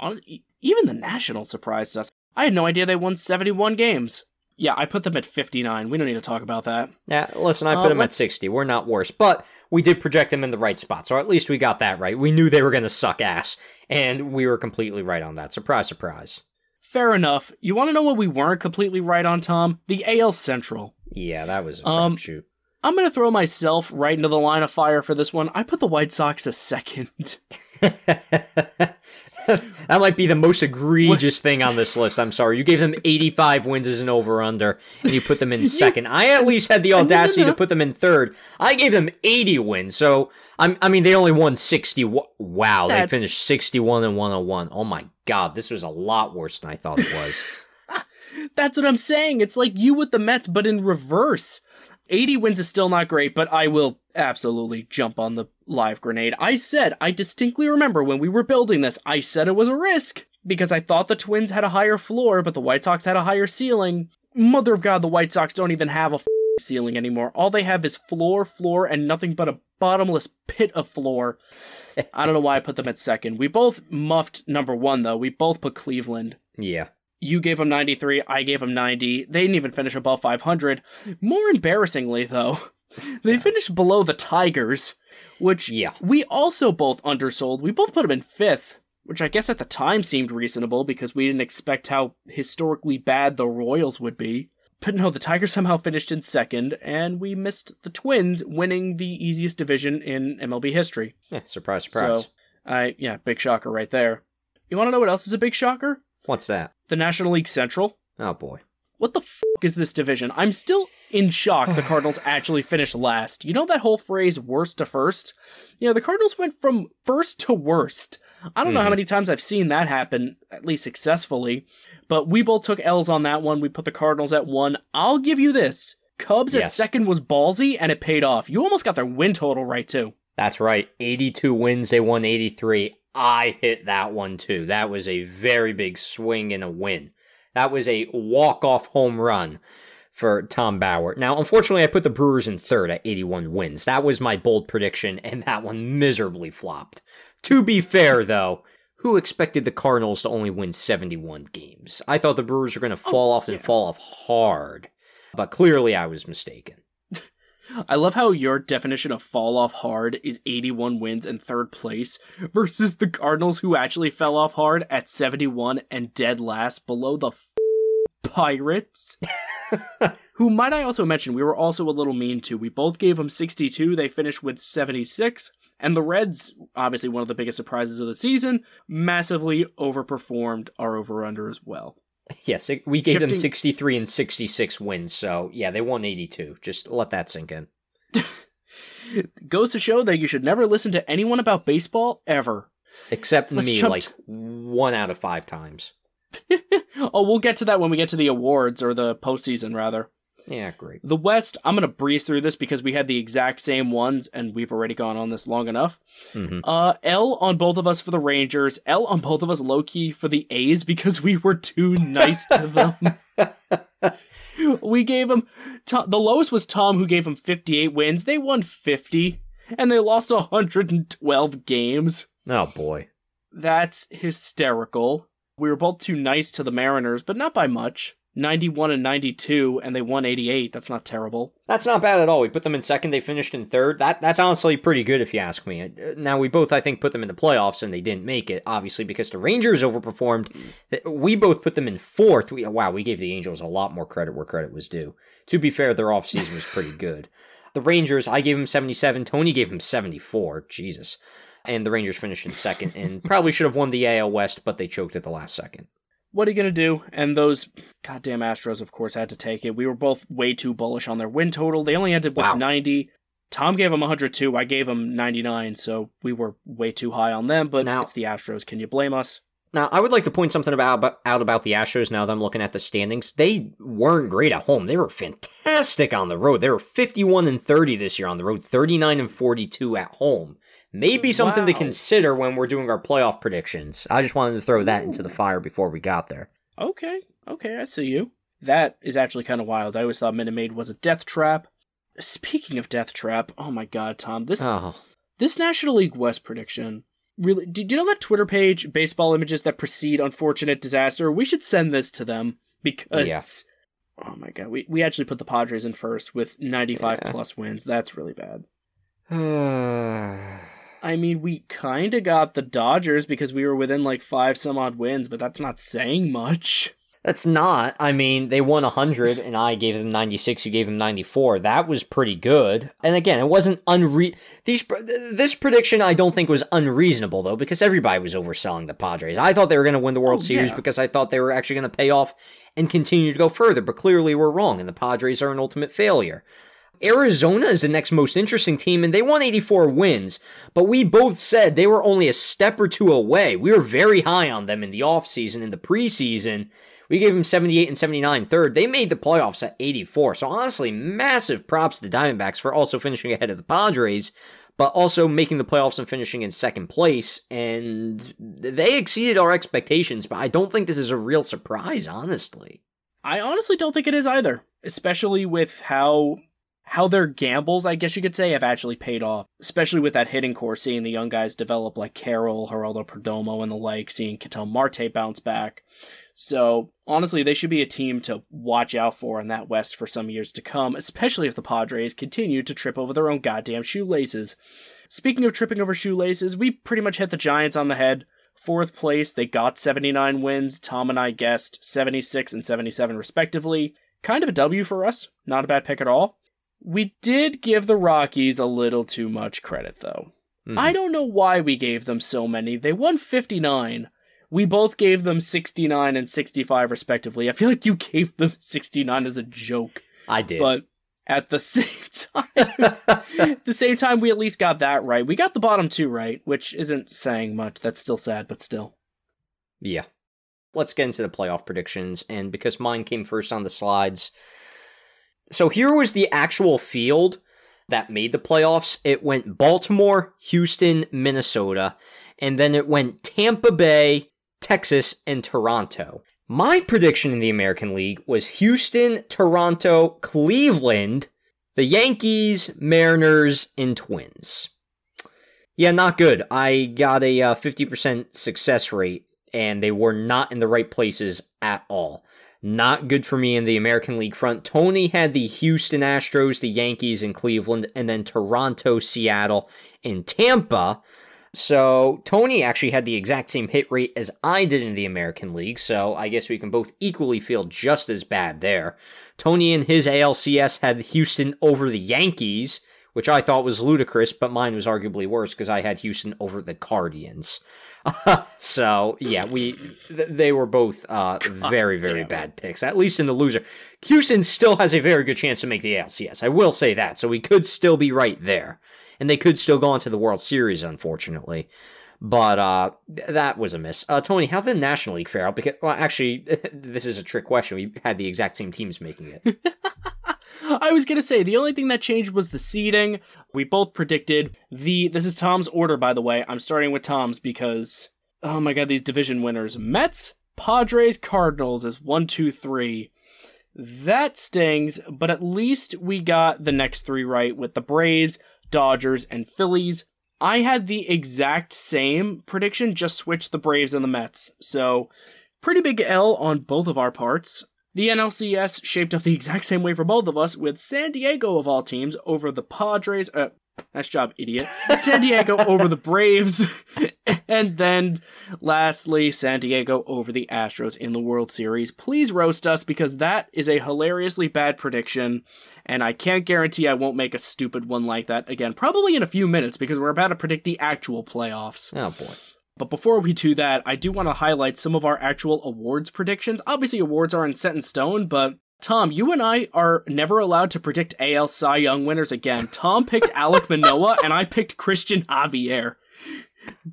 Even the Nationals surprised us. I had no idea they won 71 games. Yeah, I put them at 59. We don't need to talk about that. Yeah, listen, I Uh, put them at let's- 60. We're not worse, but we did project them in the right spot, so at least we got that right. We knew they were going to suck ass, and we were completely right on that. Surprise, surprise. Fair enough. You want to know what we weren't completely right on, Tom? The AL Central. Yeah, that was a Um, shoot. I'm going to throw myself right into the line of fire for this one. I put the White Sox a second. that might be the most egregious thing on this list. I'm sorry. You gave them 85 wins as an over under, and you put them in second. I at least had the audacity to put them in third. I gave them 80 wins, so I'm, I mean, they only won 60. Wow, they finished 61 and 101. Oh my god, this was a lot worse than I thought it was. That's what I'm saying. It's like you with the Mets, but in reverse. 80 wins is still not great, but I will absolutely jump on the live grenade. I said, I distinctly remember when we were building this, I said it was a risk because I thought the Twins had a higher floor, but the White Sox had a higher ceiling. Mother of God, the White Sox don't even have a f- ceiling anymore. All they have is floor, floor, and nothing but a bottomless pit of floor. I don't know why I put them at second. We both muffed number one, though. We both put Cleveland. yeah. You gave them 93, I gave them 90. They didn't even finish above 500. More embarrassingly, though, they finished below the Tigers, which Yeah. we also both undersold. We both put them in fifth, which I guess at the time seemed reasonable because we didn't expect how historically bad the Royals would be. But no, the Tigers somehow finished in second, and we missed the Twins winning the easiest division in MLB history. Yeah, surprise, surprise. So, I yeah, big shocker right there. You want to know what else is a big shocker? What's that? The National League Central. Oh boy. What the f is this division? I'm still in shock the Cardinals actually finished last. You know that whole phrase worst to first? You know, the Cardinals went from first to worst. I don't know how Mhm. many times I've seen that happen, at least successfully. But we both took L's on that one. We put the Cardinals at one. I'll give you this. Cubs at second was ballsy and it paid off. You almost got their win total right too. That's right. 82 wins, they won 83. I hit that one too. That was a very big swing and a win. That was a walk-off home run for Tom Bauer. Now, unfortunately, I put the Brewers in third at 81 wins. That was my bold prediction, and that one miserably flopped. To be fair, though, who expected the Cardinals to only win 71 games? I thought the Brewers were going to oh, fall off and fall off hard, but clearly I was mistaken. I love how your definition of fall off hard is 81 wins and third place versus the Cardinals who actually fell off hard at 71 and dead last below the f- Pirates. who might I also mention we were also a little mean to. We both gave them 62, they finished with 76. And the Reds, obviously one of the biggest surprises of the season, massively overperformed our over under as well. Yes, we gave them 63 and 66 wins, so yeah, they won 82. Just let that sink in. Goes to show that you should never listen to anyone about baseball ever. Except Let's me, like one out of five times. oh, we'll get to that when we get to the awards or the postseason, rather. Yeah, great. The West, I'm going to breeze through this because we had the exact same ones and we've already gone on this long enough. hmm Uh, L on both of us for the Rangers, L on both of us low key for the A's because we were too nice to them. we gave them, Tom, the lowest was Tom who gave them 58 wins. They won 50 and they lost 112 games. Oh boy. That's hysterical. We were both too nice to the Mariners, but not by much. 91 and 92, and they won 88. That's not terrible. That's not bad at all. We put them in second. They finished in third. That that's honestly pretty good if you ask me. Now we both I think put them in the playoffs and they didn't make it obviously because the Rangers overperformed. We both put them in fourth. We wow, we gave the Angels a lot more credit where credit was due. To be fair, their offseason was pretty good. The Rangers, I gave them 77. Tony gave them 74. Jesus. And the Rangers finished in second and probably should have won the AL West, but they choked at the last second. What are you going to do? And those goddamn Astros, of course, had to take it. We were both way too bullish on their win total. They only ended with Wow. 90. Tom gave them 102. I gave them 99, so we were way too high on them, but Now- it's the Astros. Can you blame us? Now, I would like to point something about, about out about the Astros now that I'm looking at the standings. They weren't great at home. They were fantastic on the road. They were 51 and 30 this year on the road, 39 and 42 at home. Maybe something to consider when we're doing our playoff predictions. I just wanted to throw that into the fire before we got there. Okay, okay, I see you. That is actually kind of wild. I always thought Minute Maid was a death trap. Speaking of death trap, oh my god, Tom, this Oh, this National League West prediction really. Do you know that Twitter page, baseball images that precede unfortunate disaster? We should send this to them because. Yeah. Oh my god, we we actually put the Padres in first with 95 Yeah. plus wins. That's really bad. I mean, we kind of got the Dodgers because we were within like five some odd wins, but that's not saying much. Not. I mean, they won 100 and I gave them 96, you gave them 94. That was pretty good. And again, it wasn't unre these this prediction I don't think was unreasonable though because everybody was overselling the Padres. I thought they were going to win the World Oh, Series yeah. because I thought they were actually going to pay off and continue to go further, but clearly we're wrong and the Padres are an ultimate failure. Arizona is the next most interesting team, and they won 84 wins, but we both said they were only a step or two away. We were very high on them in the offseason, in the preseason. We gave them 78 and 79 third. They made the playoffs at 84. So honestly, massive props to the Diamondbacks for also finishing ahead of the Padres, but also making the playoffs and finishing in second place. And they exceeded our expectations, but I don't think this is a real surprise, honestly. I honestly don't think it is either, especially with how how their gambles, I guess you could say, have actually paid off. Especially with that hitting core, seeing the young guys develop like Carroll, Geraldo Perdomo, and the like, seeing Ketel Marte bounce back. So honestly, they should be a team to watch out for in that West for some years to come, especially if the Padres continue to trip over their own goddamn shoelaces. Speaking of tripping over shoelaces, we pretty much hit the Giants on the head. Fourth place, they got 79 wins. Tom and I guessed 76 and 77 respectively. Kind of a W for us. Not a bad pick at all. We did give the Rockies a little too much credit, though. Mhm. I don't know why we gave them so many. They won 59. We both gave them 69 and 65 respectively. I feel like you gave them 69 as a joke, I did. but at the same time, at the same time, we at least got that right. We got the bottom two right, which isn't saying much. That's still sad, but still. Yeah. Let's get into the playoff predictions. And because mine came first on the slides. So here was the actual field that made the playoffs. It went Baltimore, Houston, Minnesota, and then it went Tampa Bay, Texas, and Toronto. My prediction in the American League was Houston, Toronto, Cleveland, the Yankees, Mariners, and Twins. Yeah, not good. I got a uh, 50% success rate, and they were not in the right places at all. Not good for me in the American League front. Tony had the Houston Astros, the Yankees, and Cleveland, and then Toronto, Seattle, and Tampa. So Tony actually had the exact same hit rate as I did in the American League, so I guess we can both equally feel just as bad there. Tony in his ALCS had Houston over the Yankees, which I thought was ludicrous, but mine was arguably worse because I had Houston over the Guardians. so yeah, we th- they were both uh, very very bad picks. At least in the loser, Houston still has a very good chance to make the ALCS. I will say that. So we could still be right there, and they could still go on to the World Series. Unfortunately, but uh, that was a miss. Uh, Tony, how did the National League fare? Because well, actually, this is a trick question. We had the exact same teams making it. I was gonna say the only thing that changed was the seeding. We both predicted the. This is Tom's order, by the way. I'm starting with Tom's because oh my god, these division winners: Mets, Padres, Cardinals is one, two, three. That stings, but at least we got the next three right with the Braves, Dodgers, and Phillies. I had the exact same prediction, just switched the Braves and the Mets. So, pretty big L on both of our parts. The NLCS shaped up the exact same way for both of us, with San Diego of all teams over the Padres. Uh, nice job, idiot. San Diego over the Braves, and then lastly, San Diego over the Astros in the World Series. Please roast us because that is a hilariously bad prediction, and I can't guarantee I won't make a stupid one like that again. Probably in a few minutes because we're about to predict the actual playoffs. Oh boy. But before we do that, I do want to highlight some of our actual awards predictions. Obviously, awards aren't set in stone, but Tom, you and I are never allowed to predict AL Cy Young winners again. Tom picked Alec Manoa, and I picked Cristian Javier.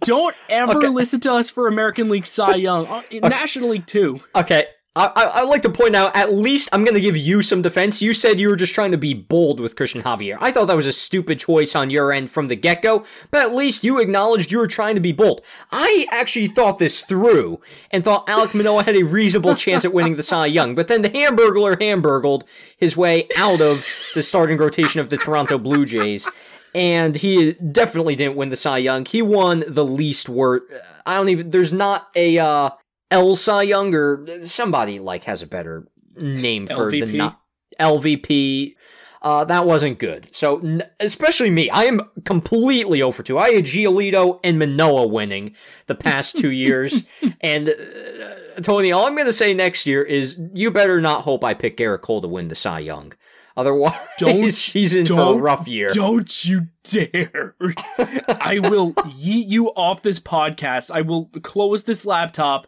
Don't ever okay. listen to us for American League Cy Young, uh, okay. National League too. Okay, I, I, I like to point out, at least I'm going to give you some defense. You said you were just trying to be bold with Cristian Javier. I thought that was a stupid choice on your end from the get go, but at least you acknowledged you were trying to be bold. I actually thought this through and thought Alek Manoah had a reasonable chance at winning the Cy Young, but then the Hamburglar hamburgled his way out of the starting rotation of the Toronto Blue Jays and he definitely didn't win the Cy Young. He won the least worth. I don't even. There's not a uh, Elsa Young or somebody like has a better name for LVP? the not LVP. Uh, that wasn't good. So, n- especially me, I am completely over two. I had Giolito and Manoah winning the past two years. and uh, Tony, all I'm going to say next year is you better not hope I pick Gerrit Cole to win the Cy Young. Otherwise, don't, he's in for a rough year. Don't you dare. I will yeet you off this podcast. I will close this laptop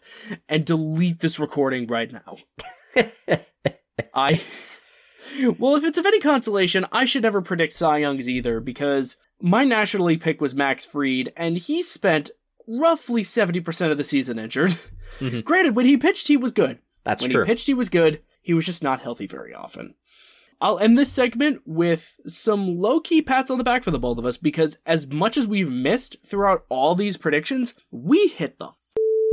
and delete this recording right now. I. Well, if it's of any consolation, I should never predict Cy Youngs either because my National League pick was Max Fried, and he spent roughly 70% of the season injured. Mm-hmm. Granted, when he pitched, he was good. That's when true. When he pitched, he was good. He was just not healthy very often. I'll end this segment with some low key pats on the back for the both of us because as much as we've missed throughout all these predictions, we hit the f-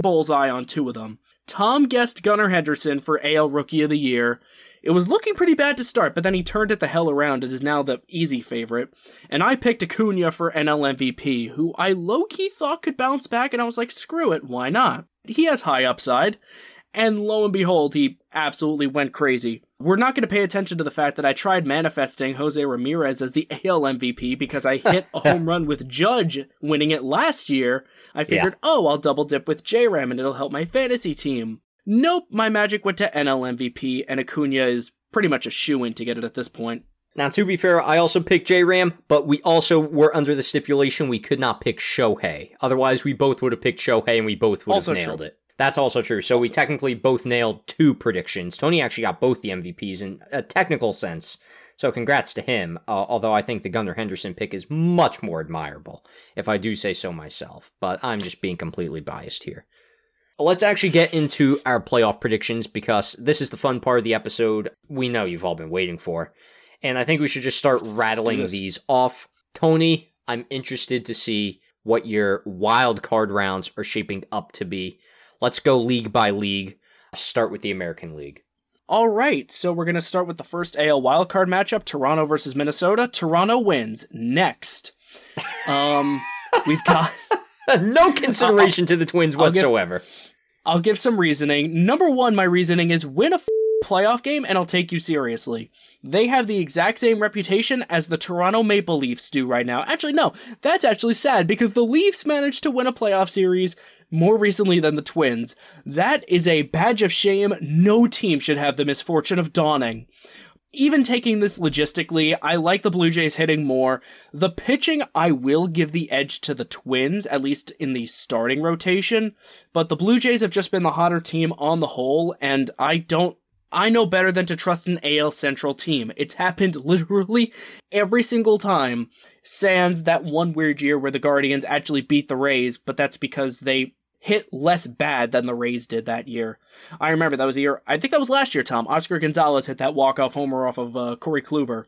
bullseye on two of them. Tom guessed Gunnar Henderson for AL Rookie of the Year. It was looking pretty bad to start, but then he turned it the hell around and is now the easy favorite. And I picked Acuna for NL MVP, who I low key thought could bounce back, and I was like, screw it, why not? He has high upside. And lo and behold, he absolutely went crazy. We're not going to pay attention to the fact that I tried manifesting Jose Ramirez as the AL MVP because I hit a home run with Judge winning it last year. I figured, yeah. oh, I'll double dip with J Ram and it'll help my fantasy team. Nope, my magic went to NL MVP, and Acuna is pretty much a shoe in to get it at this point. Now, to be fair, I also picked J Ram, but we also were under the stipulation we could not pick Shohei. Otherwise, we both would have picked Shohei and we both would also have nailed true. it. That's also true. So we technically both nailed two predictions. Tony actually got both the MVPs in a technical sense. So congrats to him. Uh, although I think the Gunnar Henderson pick is much more admirable, if I do say so myself. But I'm just being completely biased here. Let's actually get into our playoff predictions because this is the fun part of the episode we know you've all been waiting for. And I think we should just start rattling these off. Tony, I'm interested to see what your wild card rounds are shaping up to be. Let's go league by league. Start with the American League. All right, so we're going to start with the first AL wildcard matchup Toronto versus Minnesota. Toronto wins. Next. Um, we've got. no consideration I'll, to the Twins whatsoever. I'll give, I'll give some reasoning. Number one, my reasoning is win a playoff game and I'll take you seriously. They have the exact same reputation as the Toronto Maple Leafs do right now. Actually, no, that's actually sad because the Leafs managed to win a playoff series more recently than the Twins. That is a badge of shame no team should have the misfortune of donning. even taking this logistically, I like the Blue Jays hitting more. The pitching, I will give the edge to the Twins, at least in the starting rotation. But the Blue Jays have just been the hotter team on the whole, and I don't. I know better than to trust an AL Central team. It's happened literally every single time. Sans that one weird year where the Guardians actually beat the Rays, but that's because they hit less bad than the Rays did that year. I remember that was the year. I think that was last year. Tom Oscar Gonzalez hit that walk off homer off of uh, Corey Kluber.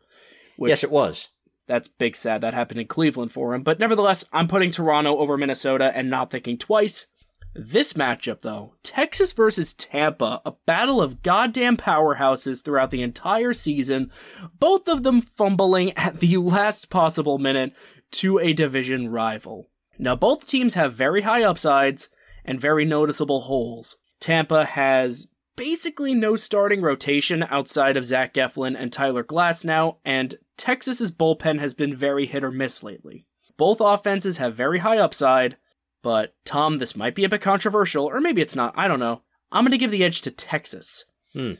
Which, yes, it was. That's big sad that happened in Cleveland for him. But nevertheless, I'm putting Toronto over Minnesota and not thinking twice. This matchup, though, Texas versus Tampa, a battle of goddamn powerhouses throughout the entire season, both of them fumbling at the last possible minute to a division rival. Now, both teams have very high upsides, and very noticeable holes. Tampa has basically no starting rotation outside of Zach Eflin and Tyler Glasnow, and Texas's bullpen has been very hit or miss lately. Both offenses have very high upside, but Tom, this might be a bit controversial, or maybe it's not, I don't know. I'm going to give the edge to Texas. Hmm.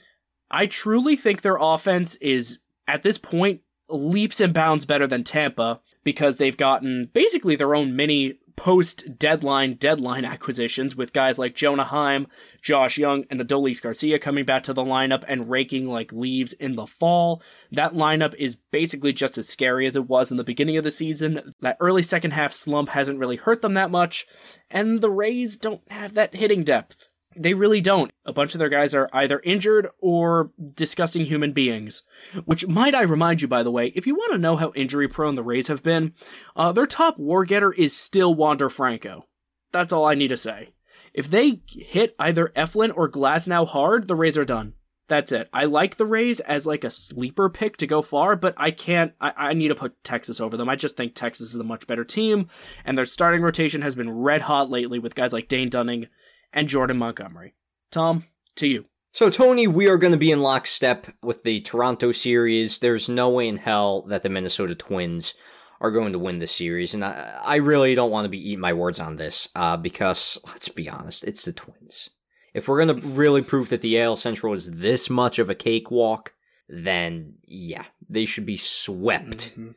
I truly think their offense is, at this point, leaps and bounds better than Tampa because they've gotten basically their own mini post deadline deadline acquisitions with guys like Jonah Heim, Josh Jung, and Adolis Garcia coming back to the lineup and raking like leaves in the fall. That lineup is basically just as scary as it was in the beginning of the season. That early second half slump hasn't really hurt them that much, and the Rays don't have that hitting depth. They really don't. A bunch of their guys are either injured or disgusting human beings. Which, might I remind you, by the way, if you want to know how injury prone the Rays have been, uh, their top war getter is still Wander Franco. That's all I need to say. If they hit either Eflin or Glasnow hard, the Rays are done. That's it. I like the Rays as like a sleeper pick to go far, but I can't. I, I, need to put Texas over them. I just think Texas is a much better team, and their starting rotation has been red hot lately with guys like Dane Dunning and Jordan Montgomery. Tom, to you. So, Tony, we are going to be in lockstep with the Toronto series. There's no way in hell that the Minnesota Twins are going to win the series. And I, I really don't want to be eating my words on this uh, because, let's be honest, it's the Twins. If we're going to really prove that the AL Central is this much of a cakewalk, then yeah, they should be swept mm-hmm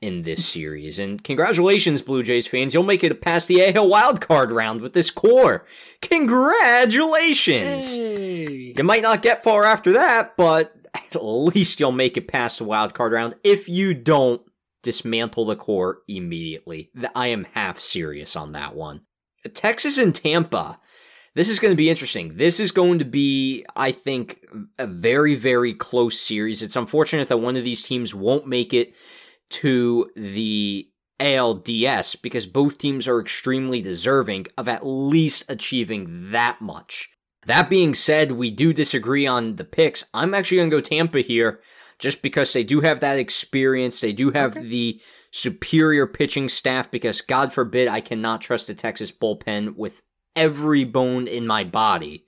in this series. And congratulations, Blue Jays fans. You'll make it past the AL wildcard round with this core. Congratulations! Hey. You might not get far after that, but at least you'll make it past the wildcard round if you don't dismantle the core immediately. I am half serious on that one. Texas and Tampa. This is going to be interesting. This is going to be, I think, a very, very close series. It's unfortunate that one of these teams won't make it to the ALDS because both teams are extremely deserving of at least achieving that much. That being said, we do disagree on the picks. I'm actually going to go Tampa here just because they do have that experience. They do have okay. the superior pitching staff because, God forbid, I cannot trust the Texas bullpen with every bone in my body.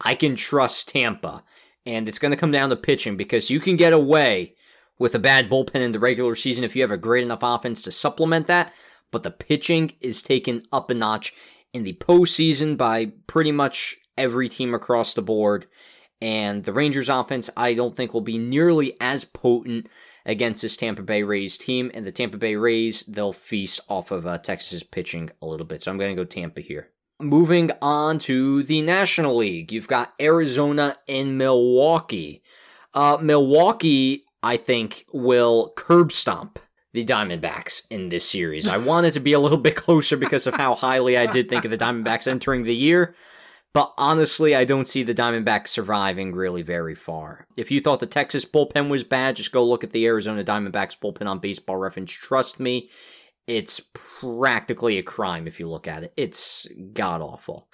I can trust Tampa. And it's going to come down to pitching because you can get away with a bad bullpen in the regular season if you have a great enough offense to supplement that. But the pitching is taken up a notch in the postseason by pretty much every team across the board. And the Rangers offense, I don't think, will be nearly as potent against this Tampa Bay Rays team. And the Tampa Bay Rays, they'll feast off of uh, Texas pitching a little bit. So I'm going to go Tampa here. Moving on to the National League, you've got Arizona and Milwaukee. Uh, Milwaukee I think, will curb stomp the Diamondbacks in this series. I wanted to be a little bit closer because of how highly I did think of the Diamondbacks entering the year. But honestly, I don't see the Diamondbacks surviving really very far. If you thought the Texas bullpen was bad, just go look at the Arizona Diamondbacks bullpen on baseball reference. Trust me, it's practically a crime if you look at it. It's god awful.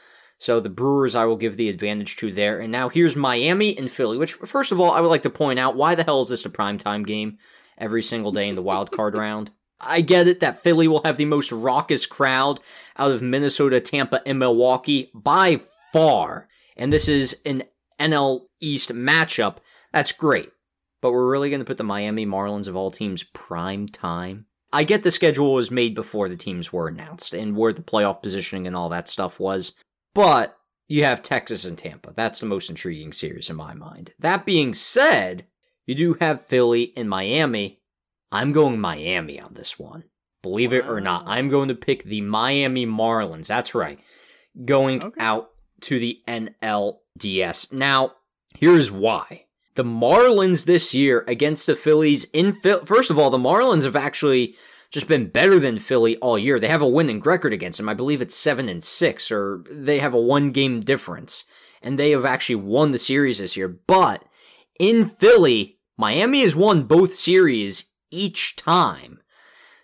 So the Brewers, I will give the advantage to there. And now here's Miami and Philly, which, first of all, I would like to point out why the hell is this a primetime game every single day in the wild card round? I get it that Philly will have the most raucous crowd out of Minnesota, Tampa, and Milwaukee by far. And this is an NL East matchup. That's great. But we're really going to put the Miami Marlins of all teams prime time. I get the schedule was made before the teams were announced and where the playoff positioning and all that stuff was. But you have Texas and Tampa. That's the most intriguing series in my mind. That being said, You do have Philly and Miami. I'm going Miami on this one. Believe it or not, I'm going to pick the Miami Marlins. That's right. Going Okay. out to the NLDS. Now, here's why. The Marlins this year against the Phillies in Phil- first of all, the Marlins have actually just been better than Philly all year. They have a winning record against them. I believe it's 7 and 6 or they have a one game difference and they have actually won the series this year. But in Philly, Miami has won both series each time.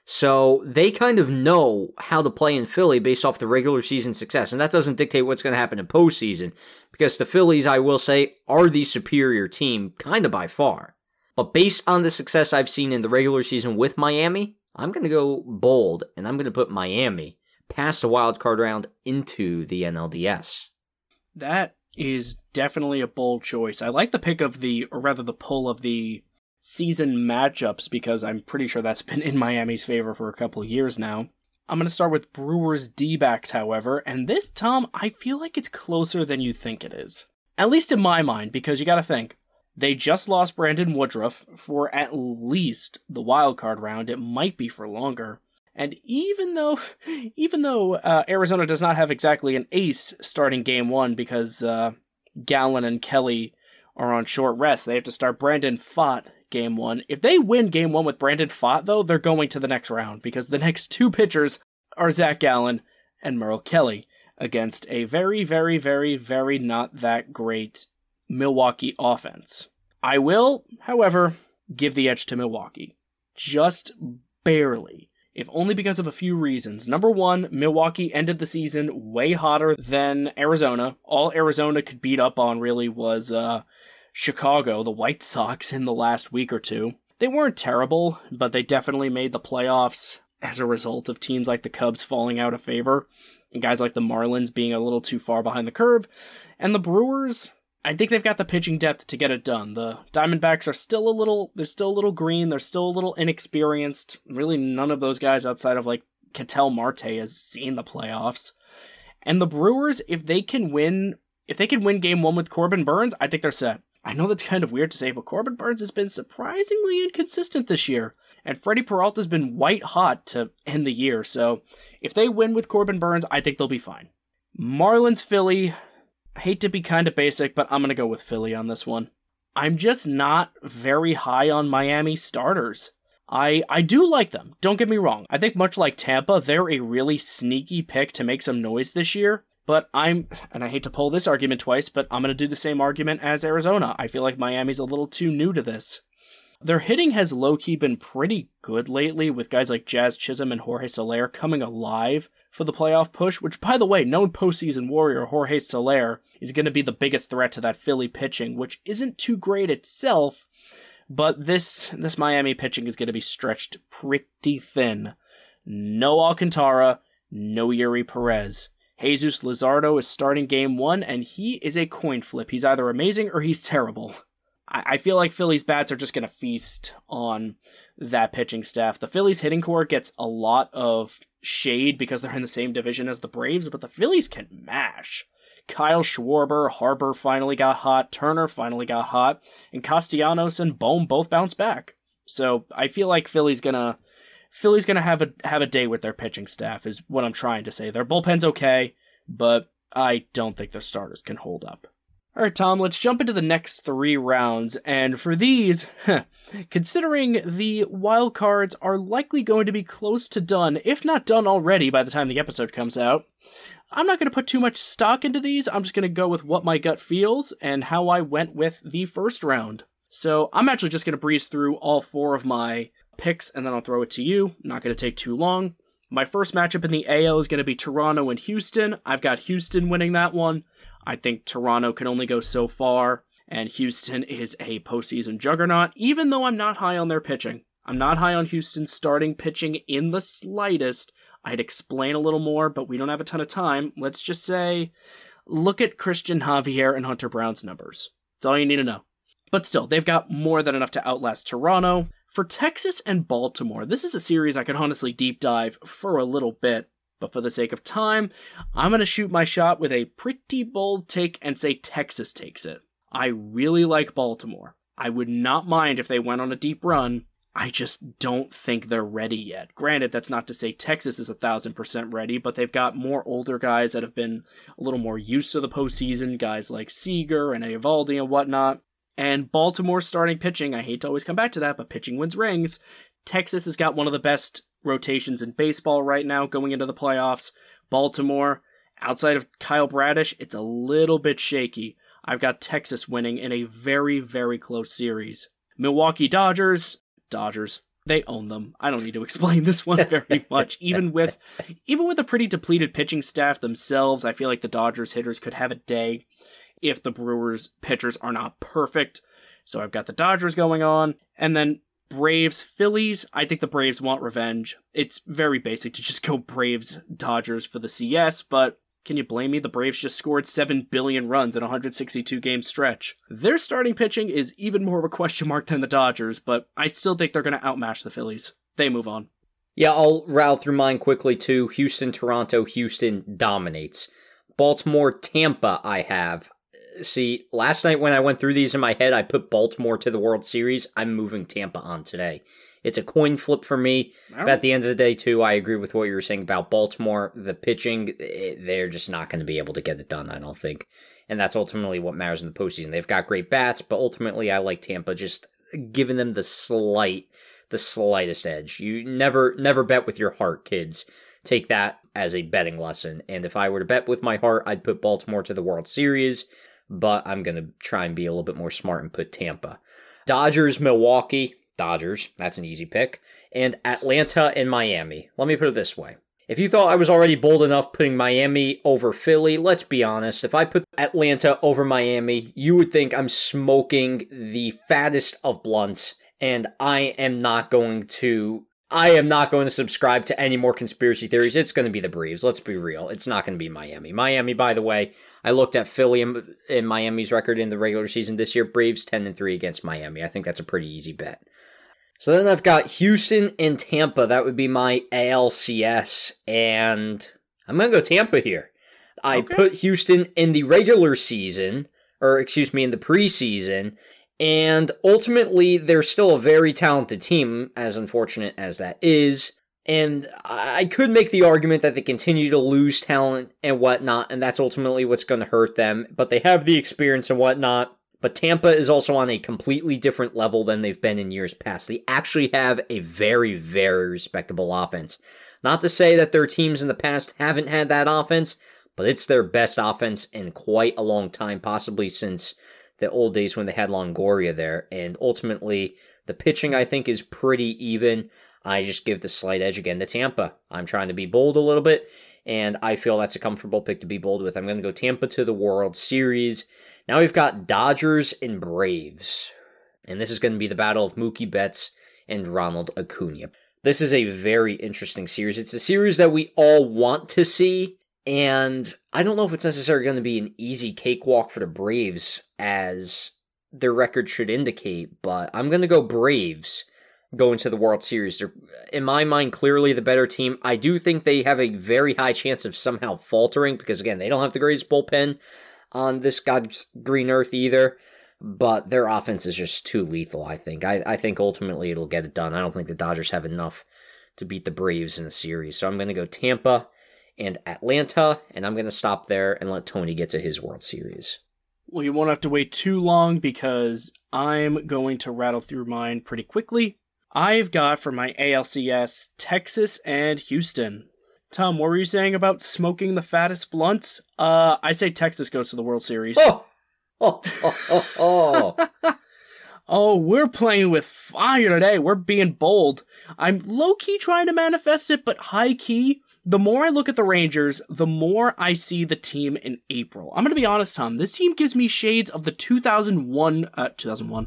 So they kind of know how to play in Philly based off the regular season success. And that doesn't dictate what's going to happen in postseason because the Phillies, I will say, are the superior team kind of by far. But based on the success I've seen in the regular season with Miami, I'm going to go bold and I'm going to put Miami past the wild card round into the NLDS. That is definitely a bold choice. I like the pick of the, or rather the pull of the season matchups because I'm pretty sure that's been in Miami's favor for a couple of years now. I'm going to start with Brewers D however, and this, Tom, I feel like it's closer than you think it is. At least in my mind, because you got to think, they just lost Brandon Woodruff for at least the wild card round. It might be for longer. And even though, even though uh, Arizona does not have exactly an ace starting game one because uh, Gallen and Kelly are on short rest, they have to start Brandon Pfaadt game one. If they win game one with Brandon Pfaadt, though, they're going to the next round because the next two pitchers are Zach Gallen and Merrill Kelly against a very, very, very, very not that great Milwaukee offense. I will, however, give the edge to Milwaukee. Just barely. If only because of a few reasons. Number one, Milwaukee ended the season way hotter than Arizona. All Arizona could beat up on really was uh, Chicago, the White Sox, in the last week or two. They weren't terrible, but they definitely made the playoffs as a result of teams like the Cubs falling out of favor, and guys like the Marlins being a little too far behind the curve. And the Brewers, I think they've got the pitching depth to get it done. The Diamondbacks are still a little they're still a little green, they're still a little inexperienced. Really none of those guys outside of like Ketel Marte has seen the playoffs. And the Brewers, if they can win if they can win game 1 with Corbin Burnes, I think they're set. I know that's kind of weird to say, but Corbin Burnes has been surprisingly inconsistent this year. And Freddie Peralta's been white hot to end the year. So if they win with Corbin Burnes, I think they'll be fine. Marlins Philly, I hate to be kind of basic, but I'm going to go with Philly on this one. I'm just not very high on Miami starters. I I do like them. Don't get me wrong. I think much like Tampa, they're a really sneaky pick to make some noise this year. But I'm and I hate to pull this argument twice, but I'm going to do the same argument as Arizona. I feel like Miami's a little too new to this. Their hitting has low key been pretty good lately, with guys like Jazz Chisholm and Jorge Soler coming alive for the playoff push, which, by the way, known postseason warrior Jorge Soler is going to be the biggest threat to that Philly pitching, which isn't too great itself, but this this Miami pitching is going to be stretched pretty thin. No Alcantara, no Eury Perez. Jesus Luzardo is starting game one, and he is a coin flip. He's either amazing or he's terrible. I, I feel like Philly's bats are just going to feast on that pitching staff. The Phillies hitting core gets a lot of shade because they're in the same division as the Braves, but the Phillies can mash. Kyle Schwarber, Harper finally got hot, Turner finally got hot, and Castellanos and Bohm both bounced back. So I feel like Philly's gonna Philly's gonna have a have a day with their pitching staff is what I'm trying to say. Their bullpen's okay, but I don't think their starters can hold up. All right, Tom, let's jump into the next three rounds. And for these, considering the wild cards are likely going to be close to done, if not done already by the time the episode comes out, I'm not going to put too much stock into these. I'm just going to go with what my gut feels and how I went with the first round. So I'm actually just going to breeze through all four of my picks and then I'll throw it to you. Not going to take too long. My first matchup in the AL is going to be Toronto and Houston. I've got Houston winning that one. I think Toronto can only go so far, and Houston is a postseason juggernaut, even though I'm not high on their pitching. I'm not high on Houston starting pitching in the slightest. I'd explain a little more, but we don't have a ton of time. Let's just say look at Cristian Javier and Hunter Brown's numbers. That's all you need to know. But still, they've got more than enough to outlast Toronto. For Texas and Baltimore, this is a series I could honestly deep dive for a little bit, but for the sake of time, I'm going to shoot my shot with a pretty bold take and say Texas takes it. I really like Baltimore. I would not mind if they went on a deep run. I just don't think they're ready yet. Granted, that's not to say Texas is a thousand percent ready, but they've got more older guys that have been a little more used to the postseason, guys like Seager and Eovaldi and whatnot. And Baltimore starting pitching, I hate to always come back to that, but pitching wins rings. Texas has got one of the best rotations in baseball right now going into the playoffs. Baltimore, outside of Kyle Bradish, it's a little bit shaky. I've got Texas winning in a very, very close series. Milwaukee Dodgers, Dodgers, they own them. I don't need to explain this one very much. even with even with a pretty depleted pitching staff themselves, I feel like the Dodgers hitters could have a day if the Brewers pitchers are not perfect. So I've got the Dodgers going on, and then Braves, Phillies. I think the Braves want revenge. It's very basic to just go Braves, Dodgers for the CS, but can you blame me? The Braves just scored 7 billion runs in a 162 game stretch. Their starting pitching is even more of a question mark than the Dodgers, but I still think they're going to outmatch the Phillies. They move on. Yeah, I'll rattle through mine quickly too. Houston, Toronto, Houston dominates. Baltimore, Tampa, I have. See, last night when I went through these in my head, I put Baltimore to the World Series. I'm moving Tampa on today. It's a coin flip for me. But at the end of the day, too, I agree with what you were saying about Baltimore. The pitching, eh, they're just not going to be able to get it done, I don't think. And that's ultimately what matters in the postseason. They've got great bats, but ultimately, I like Tampa just giving them the slight, the slightest edge. You never, never bet with your heart, kids. Take that as a betting lesson. And if I were to bet with my heart, I'd put Baltimore to the World Series, but I'm going to try and be a little bit more smart and put Tampa. Dodgers, Milwaukee. Dodgers, that's an easy pick. And Atlanta and Miami. Let me put it this way. If you thought I was already bold enough putting Miami over Philly, let's be honest. If I put Atlanta over Miami, you would think I'm smoking the fattest of blunts, and I am not going to. I am not going to subscribe to any more conspiracy theories. It's going to be the Braves. Let's be real. It's not going to be Miami. Miami, by the way, I looked at Philly and, and Miami's record in the regular season this year. Braves 10 and 3 against Miami. I think that's a pretty easy bet. So then I've got Houston and Tampa. That would be my ALCS. And I'm going to go Tampa here. I okay. put Houston in the regular season, or excuse me, in the preseason. And ultimately, they're still a very talented team, as unfortunate as that is. And I could make the argument that they continue to lose talent and whatnot, and that's ultimately what's going to hurt them. But they have the experience and whatnot. But Tampa is also on a completely different level than they've been in years past. They actually have a very, very respectable offense. Not to say that their teams in the past haven't had that offense, but it's their best offense in quite a long time, possibly since the old days when they had Longoria there. And ultimately, the pitching, I think, is pretty even. I just give the slight edge again to Tampa. I'm trying to be bold a little bit, and I feel that's a comfortable pick to be bold with. I'm going to go Tampa to the World Series. Now we've got Dodgers and Braves. And this is going to be the battle of Mookie Betts and Ronald Acuna. This is a very interesting series. It's a series that we all want to see. And I don't know if it's necessarily going to be an easy cakewalk for the Braves, as their record should indicate, but I'm going to go Braves going to the World Series. They're, in my mind, clearly the better team. I do think they have a very high chance of somehow faltering because, again, they don't have the greatest bullpen on this God's green earth either. But their offense is just too lethal, I think. I, I think ultimately it'll get it done. I don't think the Dodgers have enough to beat the Braves in the series. So I'm going to go Tampa and Atlanta, and I'm going to stop there and let Tony get to his World Series. Well, you won't have to wait too long because I'm going to rattle through mine pretty quickly. I've got for my ALCS Texas and Houston. Tom, what were you saying about smoking the fattest blunts? Uh, I say Texas goes to the World Series. Oh, oh, oh, oh. oh, we're playing with fire today. We're being bold. I'm low key trying to manifest it, but high key. The more I look at the Rangers, the more I see the team in April. I'm going to be honest, Tom. This team gives me shades of the 2001, uh, 2001,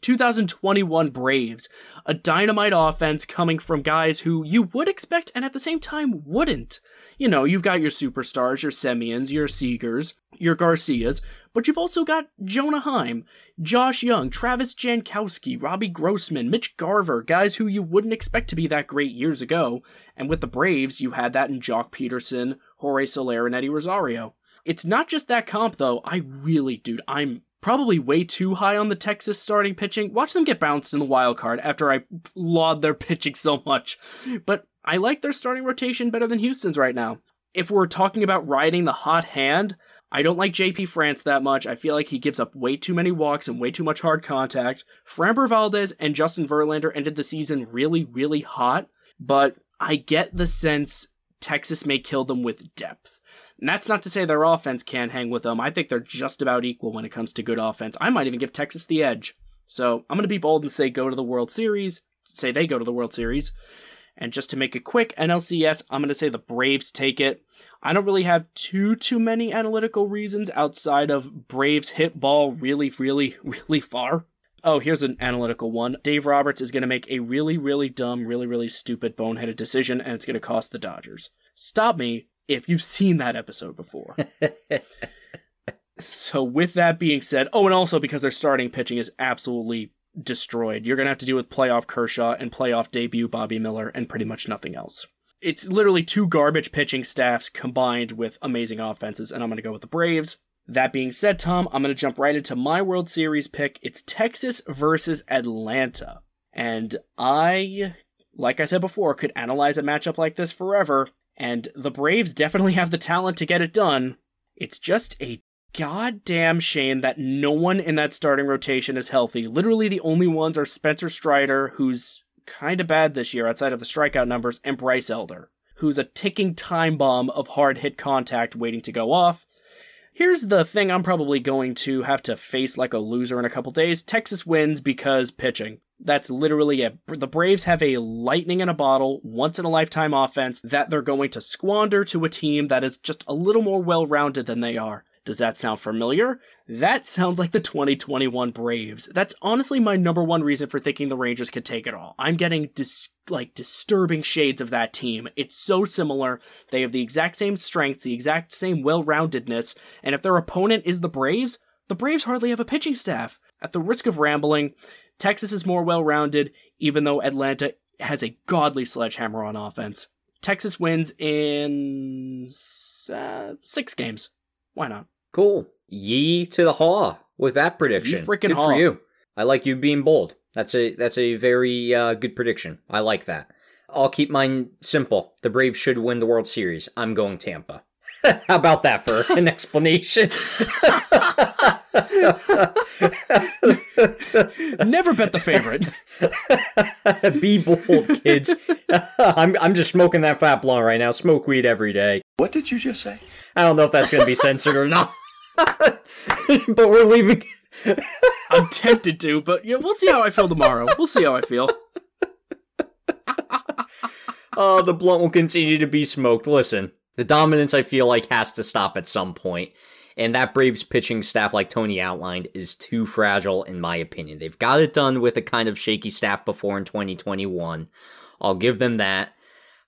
2021 Braves, a dynamite offense coming from guys who you would expect and at the same time wouldn't. You know, you've got your superstars, your Semiens, your Seagers, your Garcias, but you've also got Jonah Heim, Josh Jung, Travis Jankowski, Robbie Grossman, Mitch Garver, guys who you wouldn't expect to be that great years ago. And with the Braves, you had that in Joc Pederson, Jorge Soler, and Eddie Rosario. It's not just that comp, though. I really, dude, I'm probably way too high on the Texas starting pitching. Watch them get bounced in the wild card after I laud their pitching so much. But I like their starting rotation better than Houston's right now. If we're talking about riding the hot hand, I don't like JP France that much. I feel like he gives up way too many walks and way too much hard contact. Framber Valdez and Justin Verlander ended the season really, really hot, but I get the sense Texas may kill them with depth. And that's not to say their offense can't hang with them. I think they're just about equal when it comes to good offense. I might even give Texas the edge. So I'm going to be bold and say go to the World Series. Say they go to the World Series. And just to make it quick, NLCS, I'm going to say the Braves take it. I don't really have too too many analytical reasons outside of Braves hit ball really really really far. Oh, here's an analytical one. Dave Roberts is going to make a really really dumb, really really stupid boneheaded decision and it's going to cost the Dodgers. Stop me if you've seen that episode before. so with that being said, oh and also because their starting pitching is absolutely destroyed. You're going to have to deal with playoff Kershaw and playoff debut Bobby Miller and pretty much nothing else. It's literally two garbage pitching staffs combined with amazing offenses, and I'm going to go with the Braves. That being said, Tom, I'm going to jump right into my World Series pick. It's Texas versus Atlanta. And I, like I said before, could analyze a matchup like this forever, and the Braves definitely have the talent to get it done. It's just a goddamn shame that no one in that starting rotation is healthy. Literally, the only ones are Spencer Strider, who's kind of bad this year outside of the strikeout numbers, and Bryce Elder, who's a ticking time bomb of hard hit contact waiting to go off. Here's the thing I'm probably going to have to face like a loser in a couple days. Texas wins because pitching. That's literally it. The Braves have a lightning in a bottle, once in a lifetime offense that they're going to squander to a team that is just a little more well rounded than they are. Does that sound familiar? That sounds like the 2021 Braves. That's honestly my number one reason for thinking the Rangers could take it all. I'm getting dis- like disturbing shades of that team. It's so similar. They have the exact same strengths, the exact same well-roundedness, and if their opponent is the Braves, the Braves hardly have a pitching staff. At the risk of rambling, Texas is more well-rounded even though Atlanta has a godly sledgehammer on offense. Texas wins in uh, 6 games. Why not? Cool. Ye to the haw with that prediction. Freaking good haw. for you. I like you being bold. That's a that's a very uh, good prediction. I like that. I'll keep mine simple. The Braves should win the World Series. I'm going Tampa. How about that for an explanation? Never bet the favorite. Be bold, kids. I'm I'm just smoking that fat blunt right now. Smoke weed every day. What did you just say? I don't know if that's going to be censored or not. but we're leaving. I'm tempted to, but yeah, we'll see how I feel tomorrow. We'll see how I feel. Oh, the blunt will continue to be smoked. Listen, the dominance I feel like has to stop at some point. And that Braves pitching staff, like Tony outlined, is too fragile, in my opinion. They've got it done with a kind of shaky staff before in 2021. I'll give them that.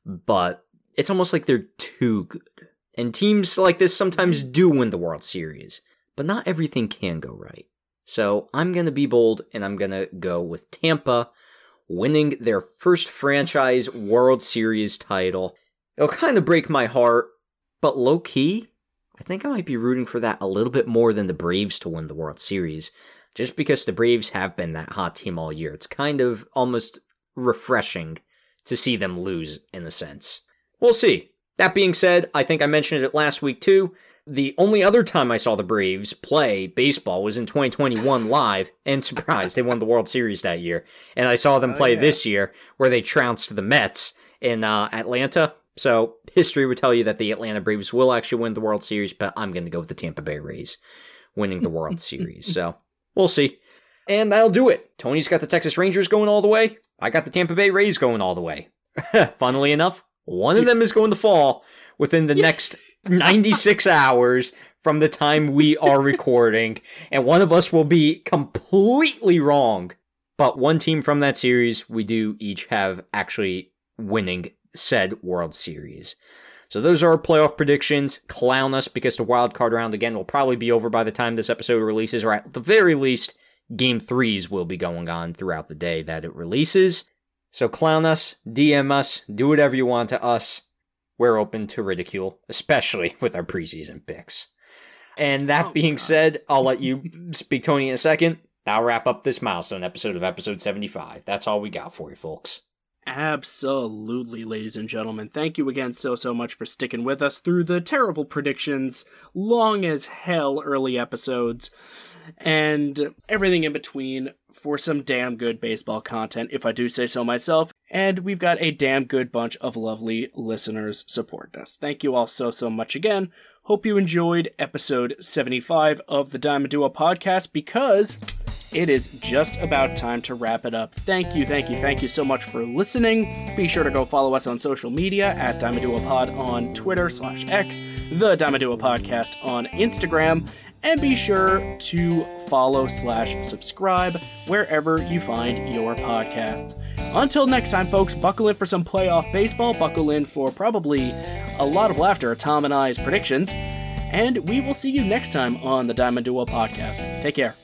But it's almost like they're too good. And teams like this sometimes do win the World Series, but not everything can go right. So I'm going to be bold and I'm going to go with Tampa winning their first franchise World Series title. It'll kind of break my heart, but low key, I think I might be rooting for that a little bit more than the Braves to win the World Series, just because the Braves have been that hot team all year. It's kind of almost refreshing to see them lose in a sense. We'll see. That being said, I think I mentioned it last week too. The only other time I saw the Braves play baseball was in 2021 live, and surprise, they won the World Series that year. And I saw them Oh, play yeah. this year, where they trounced the Mets in uh, Atlanta. So history would tell you that the Atlanta Braves will actually win the World Series, but I'm going to go with the Tampa Bay Rays winning the World Series. So we'll see. And that'll do it. Tony's got the Texas Rangers going all the way. I got the Tampa Bay Rays going all the way. Funnily enough, one of them is going to fall within the next 96 hours from the time we are recording, and one of us will be completely wrong. But one team from that series, we do each have actually winning said World Series. So those are our playoff predictions. Clown us because the wild card round again will probably be over by the time this episode releases, or at the very least, game threes will be going on throughout the day that it releases. So clown us, DM us, do whatever you want to us. We're open to ridicule, especially with our preseason picks. And that Oh, being God. said, I'll let you speak, Tony, in a second. Now wrap up this milestone episode of episode 75. That's all we got for you, folks. Absolutely, ladies and gentlemen. Thank you again so, so much for sticking with us through the terrible predictions, long as hell early episodes, and everything in between for some damn good baseball content, if I do say so myself. And we've got a damn good bunch of lovely listeners supporting us. Thank you all so, so much again. Hope you enjoyed episode 75 of the Diamond Duo podcast because it is just about time to wrap it up. Thank you, thank you, thank you so much for listening. Be sure to go follow us on social media at Diamond Duo Pod on Twitter slash X, the Diamond Duo Podcast on Instagram, and be sure to follow slash subscribe wherever you find your podcasts. Until next time, folks, buckle in for some playoff baseball, buckle in for probably a lot of laughter at Tom and I's predictions, and we will see you next time on the Diamond Duo Podcast. Take care.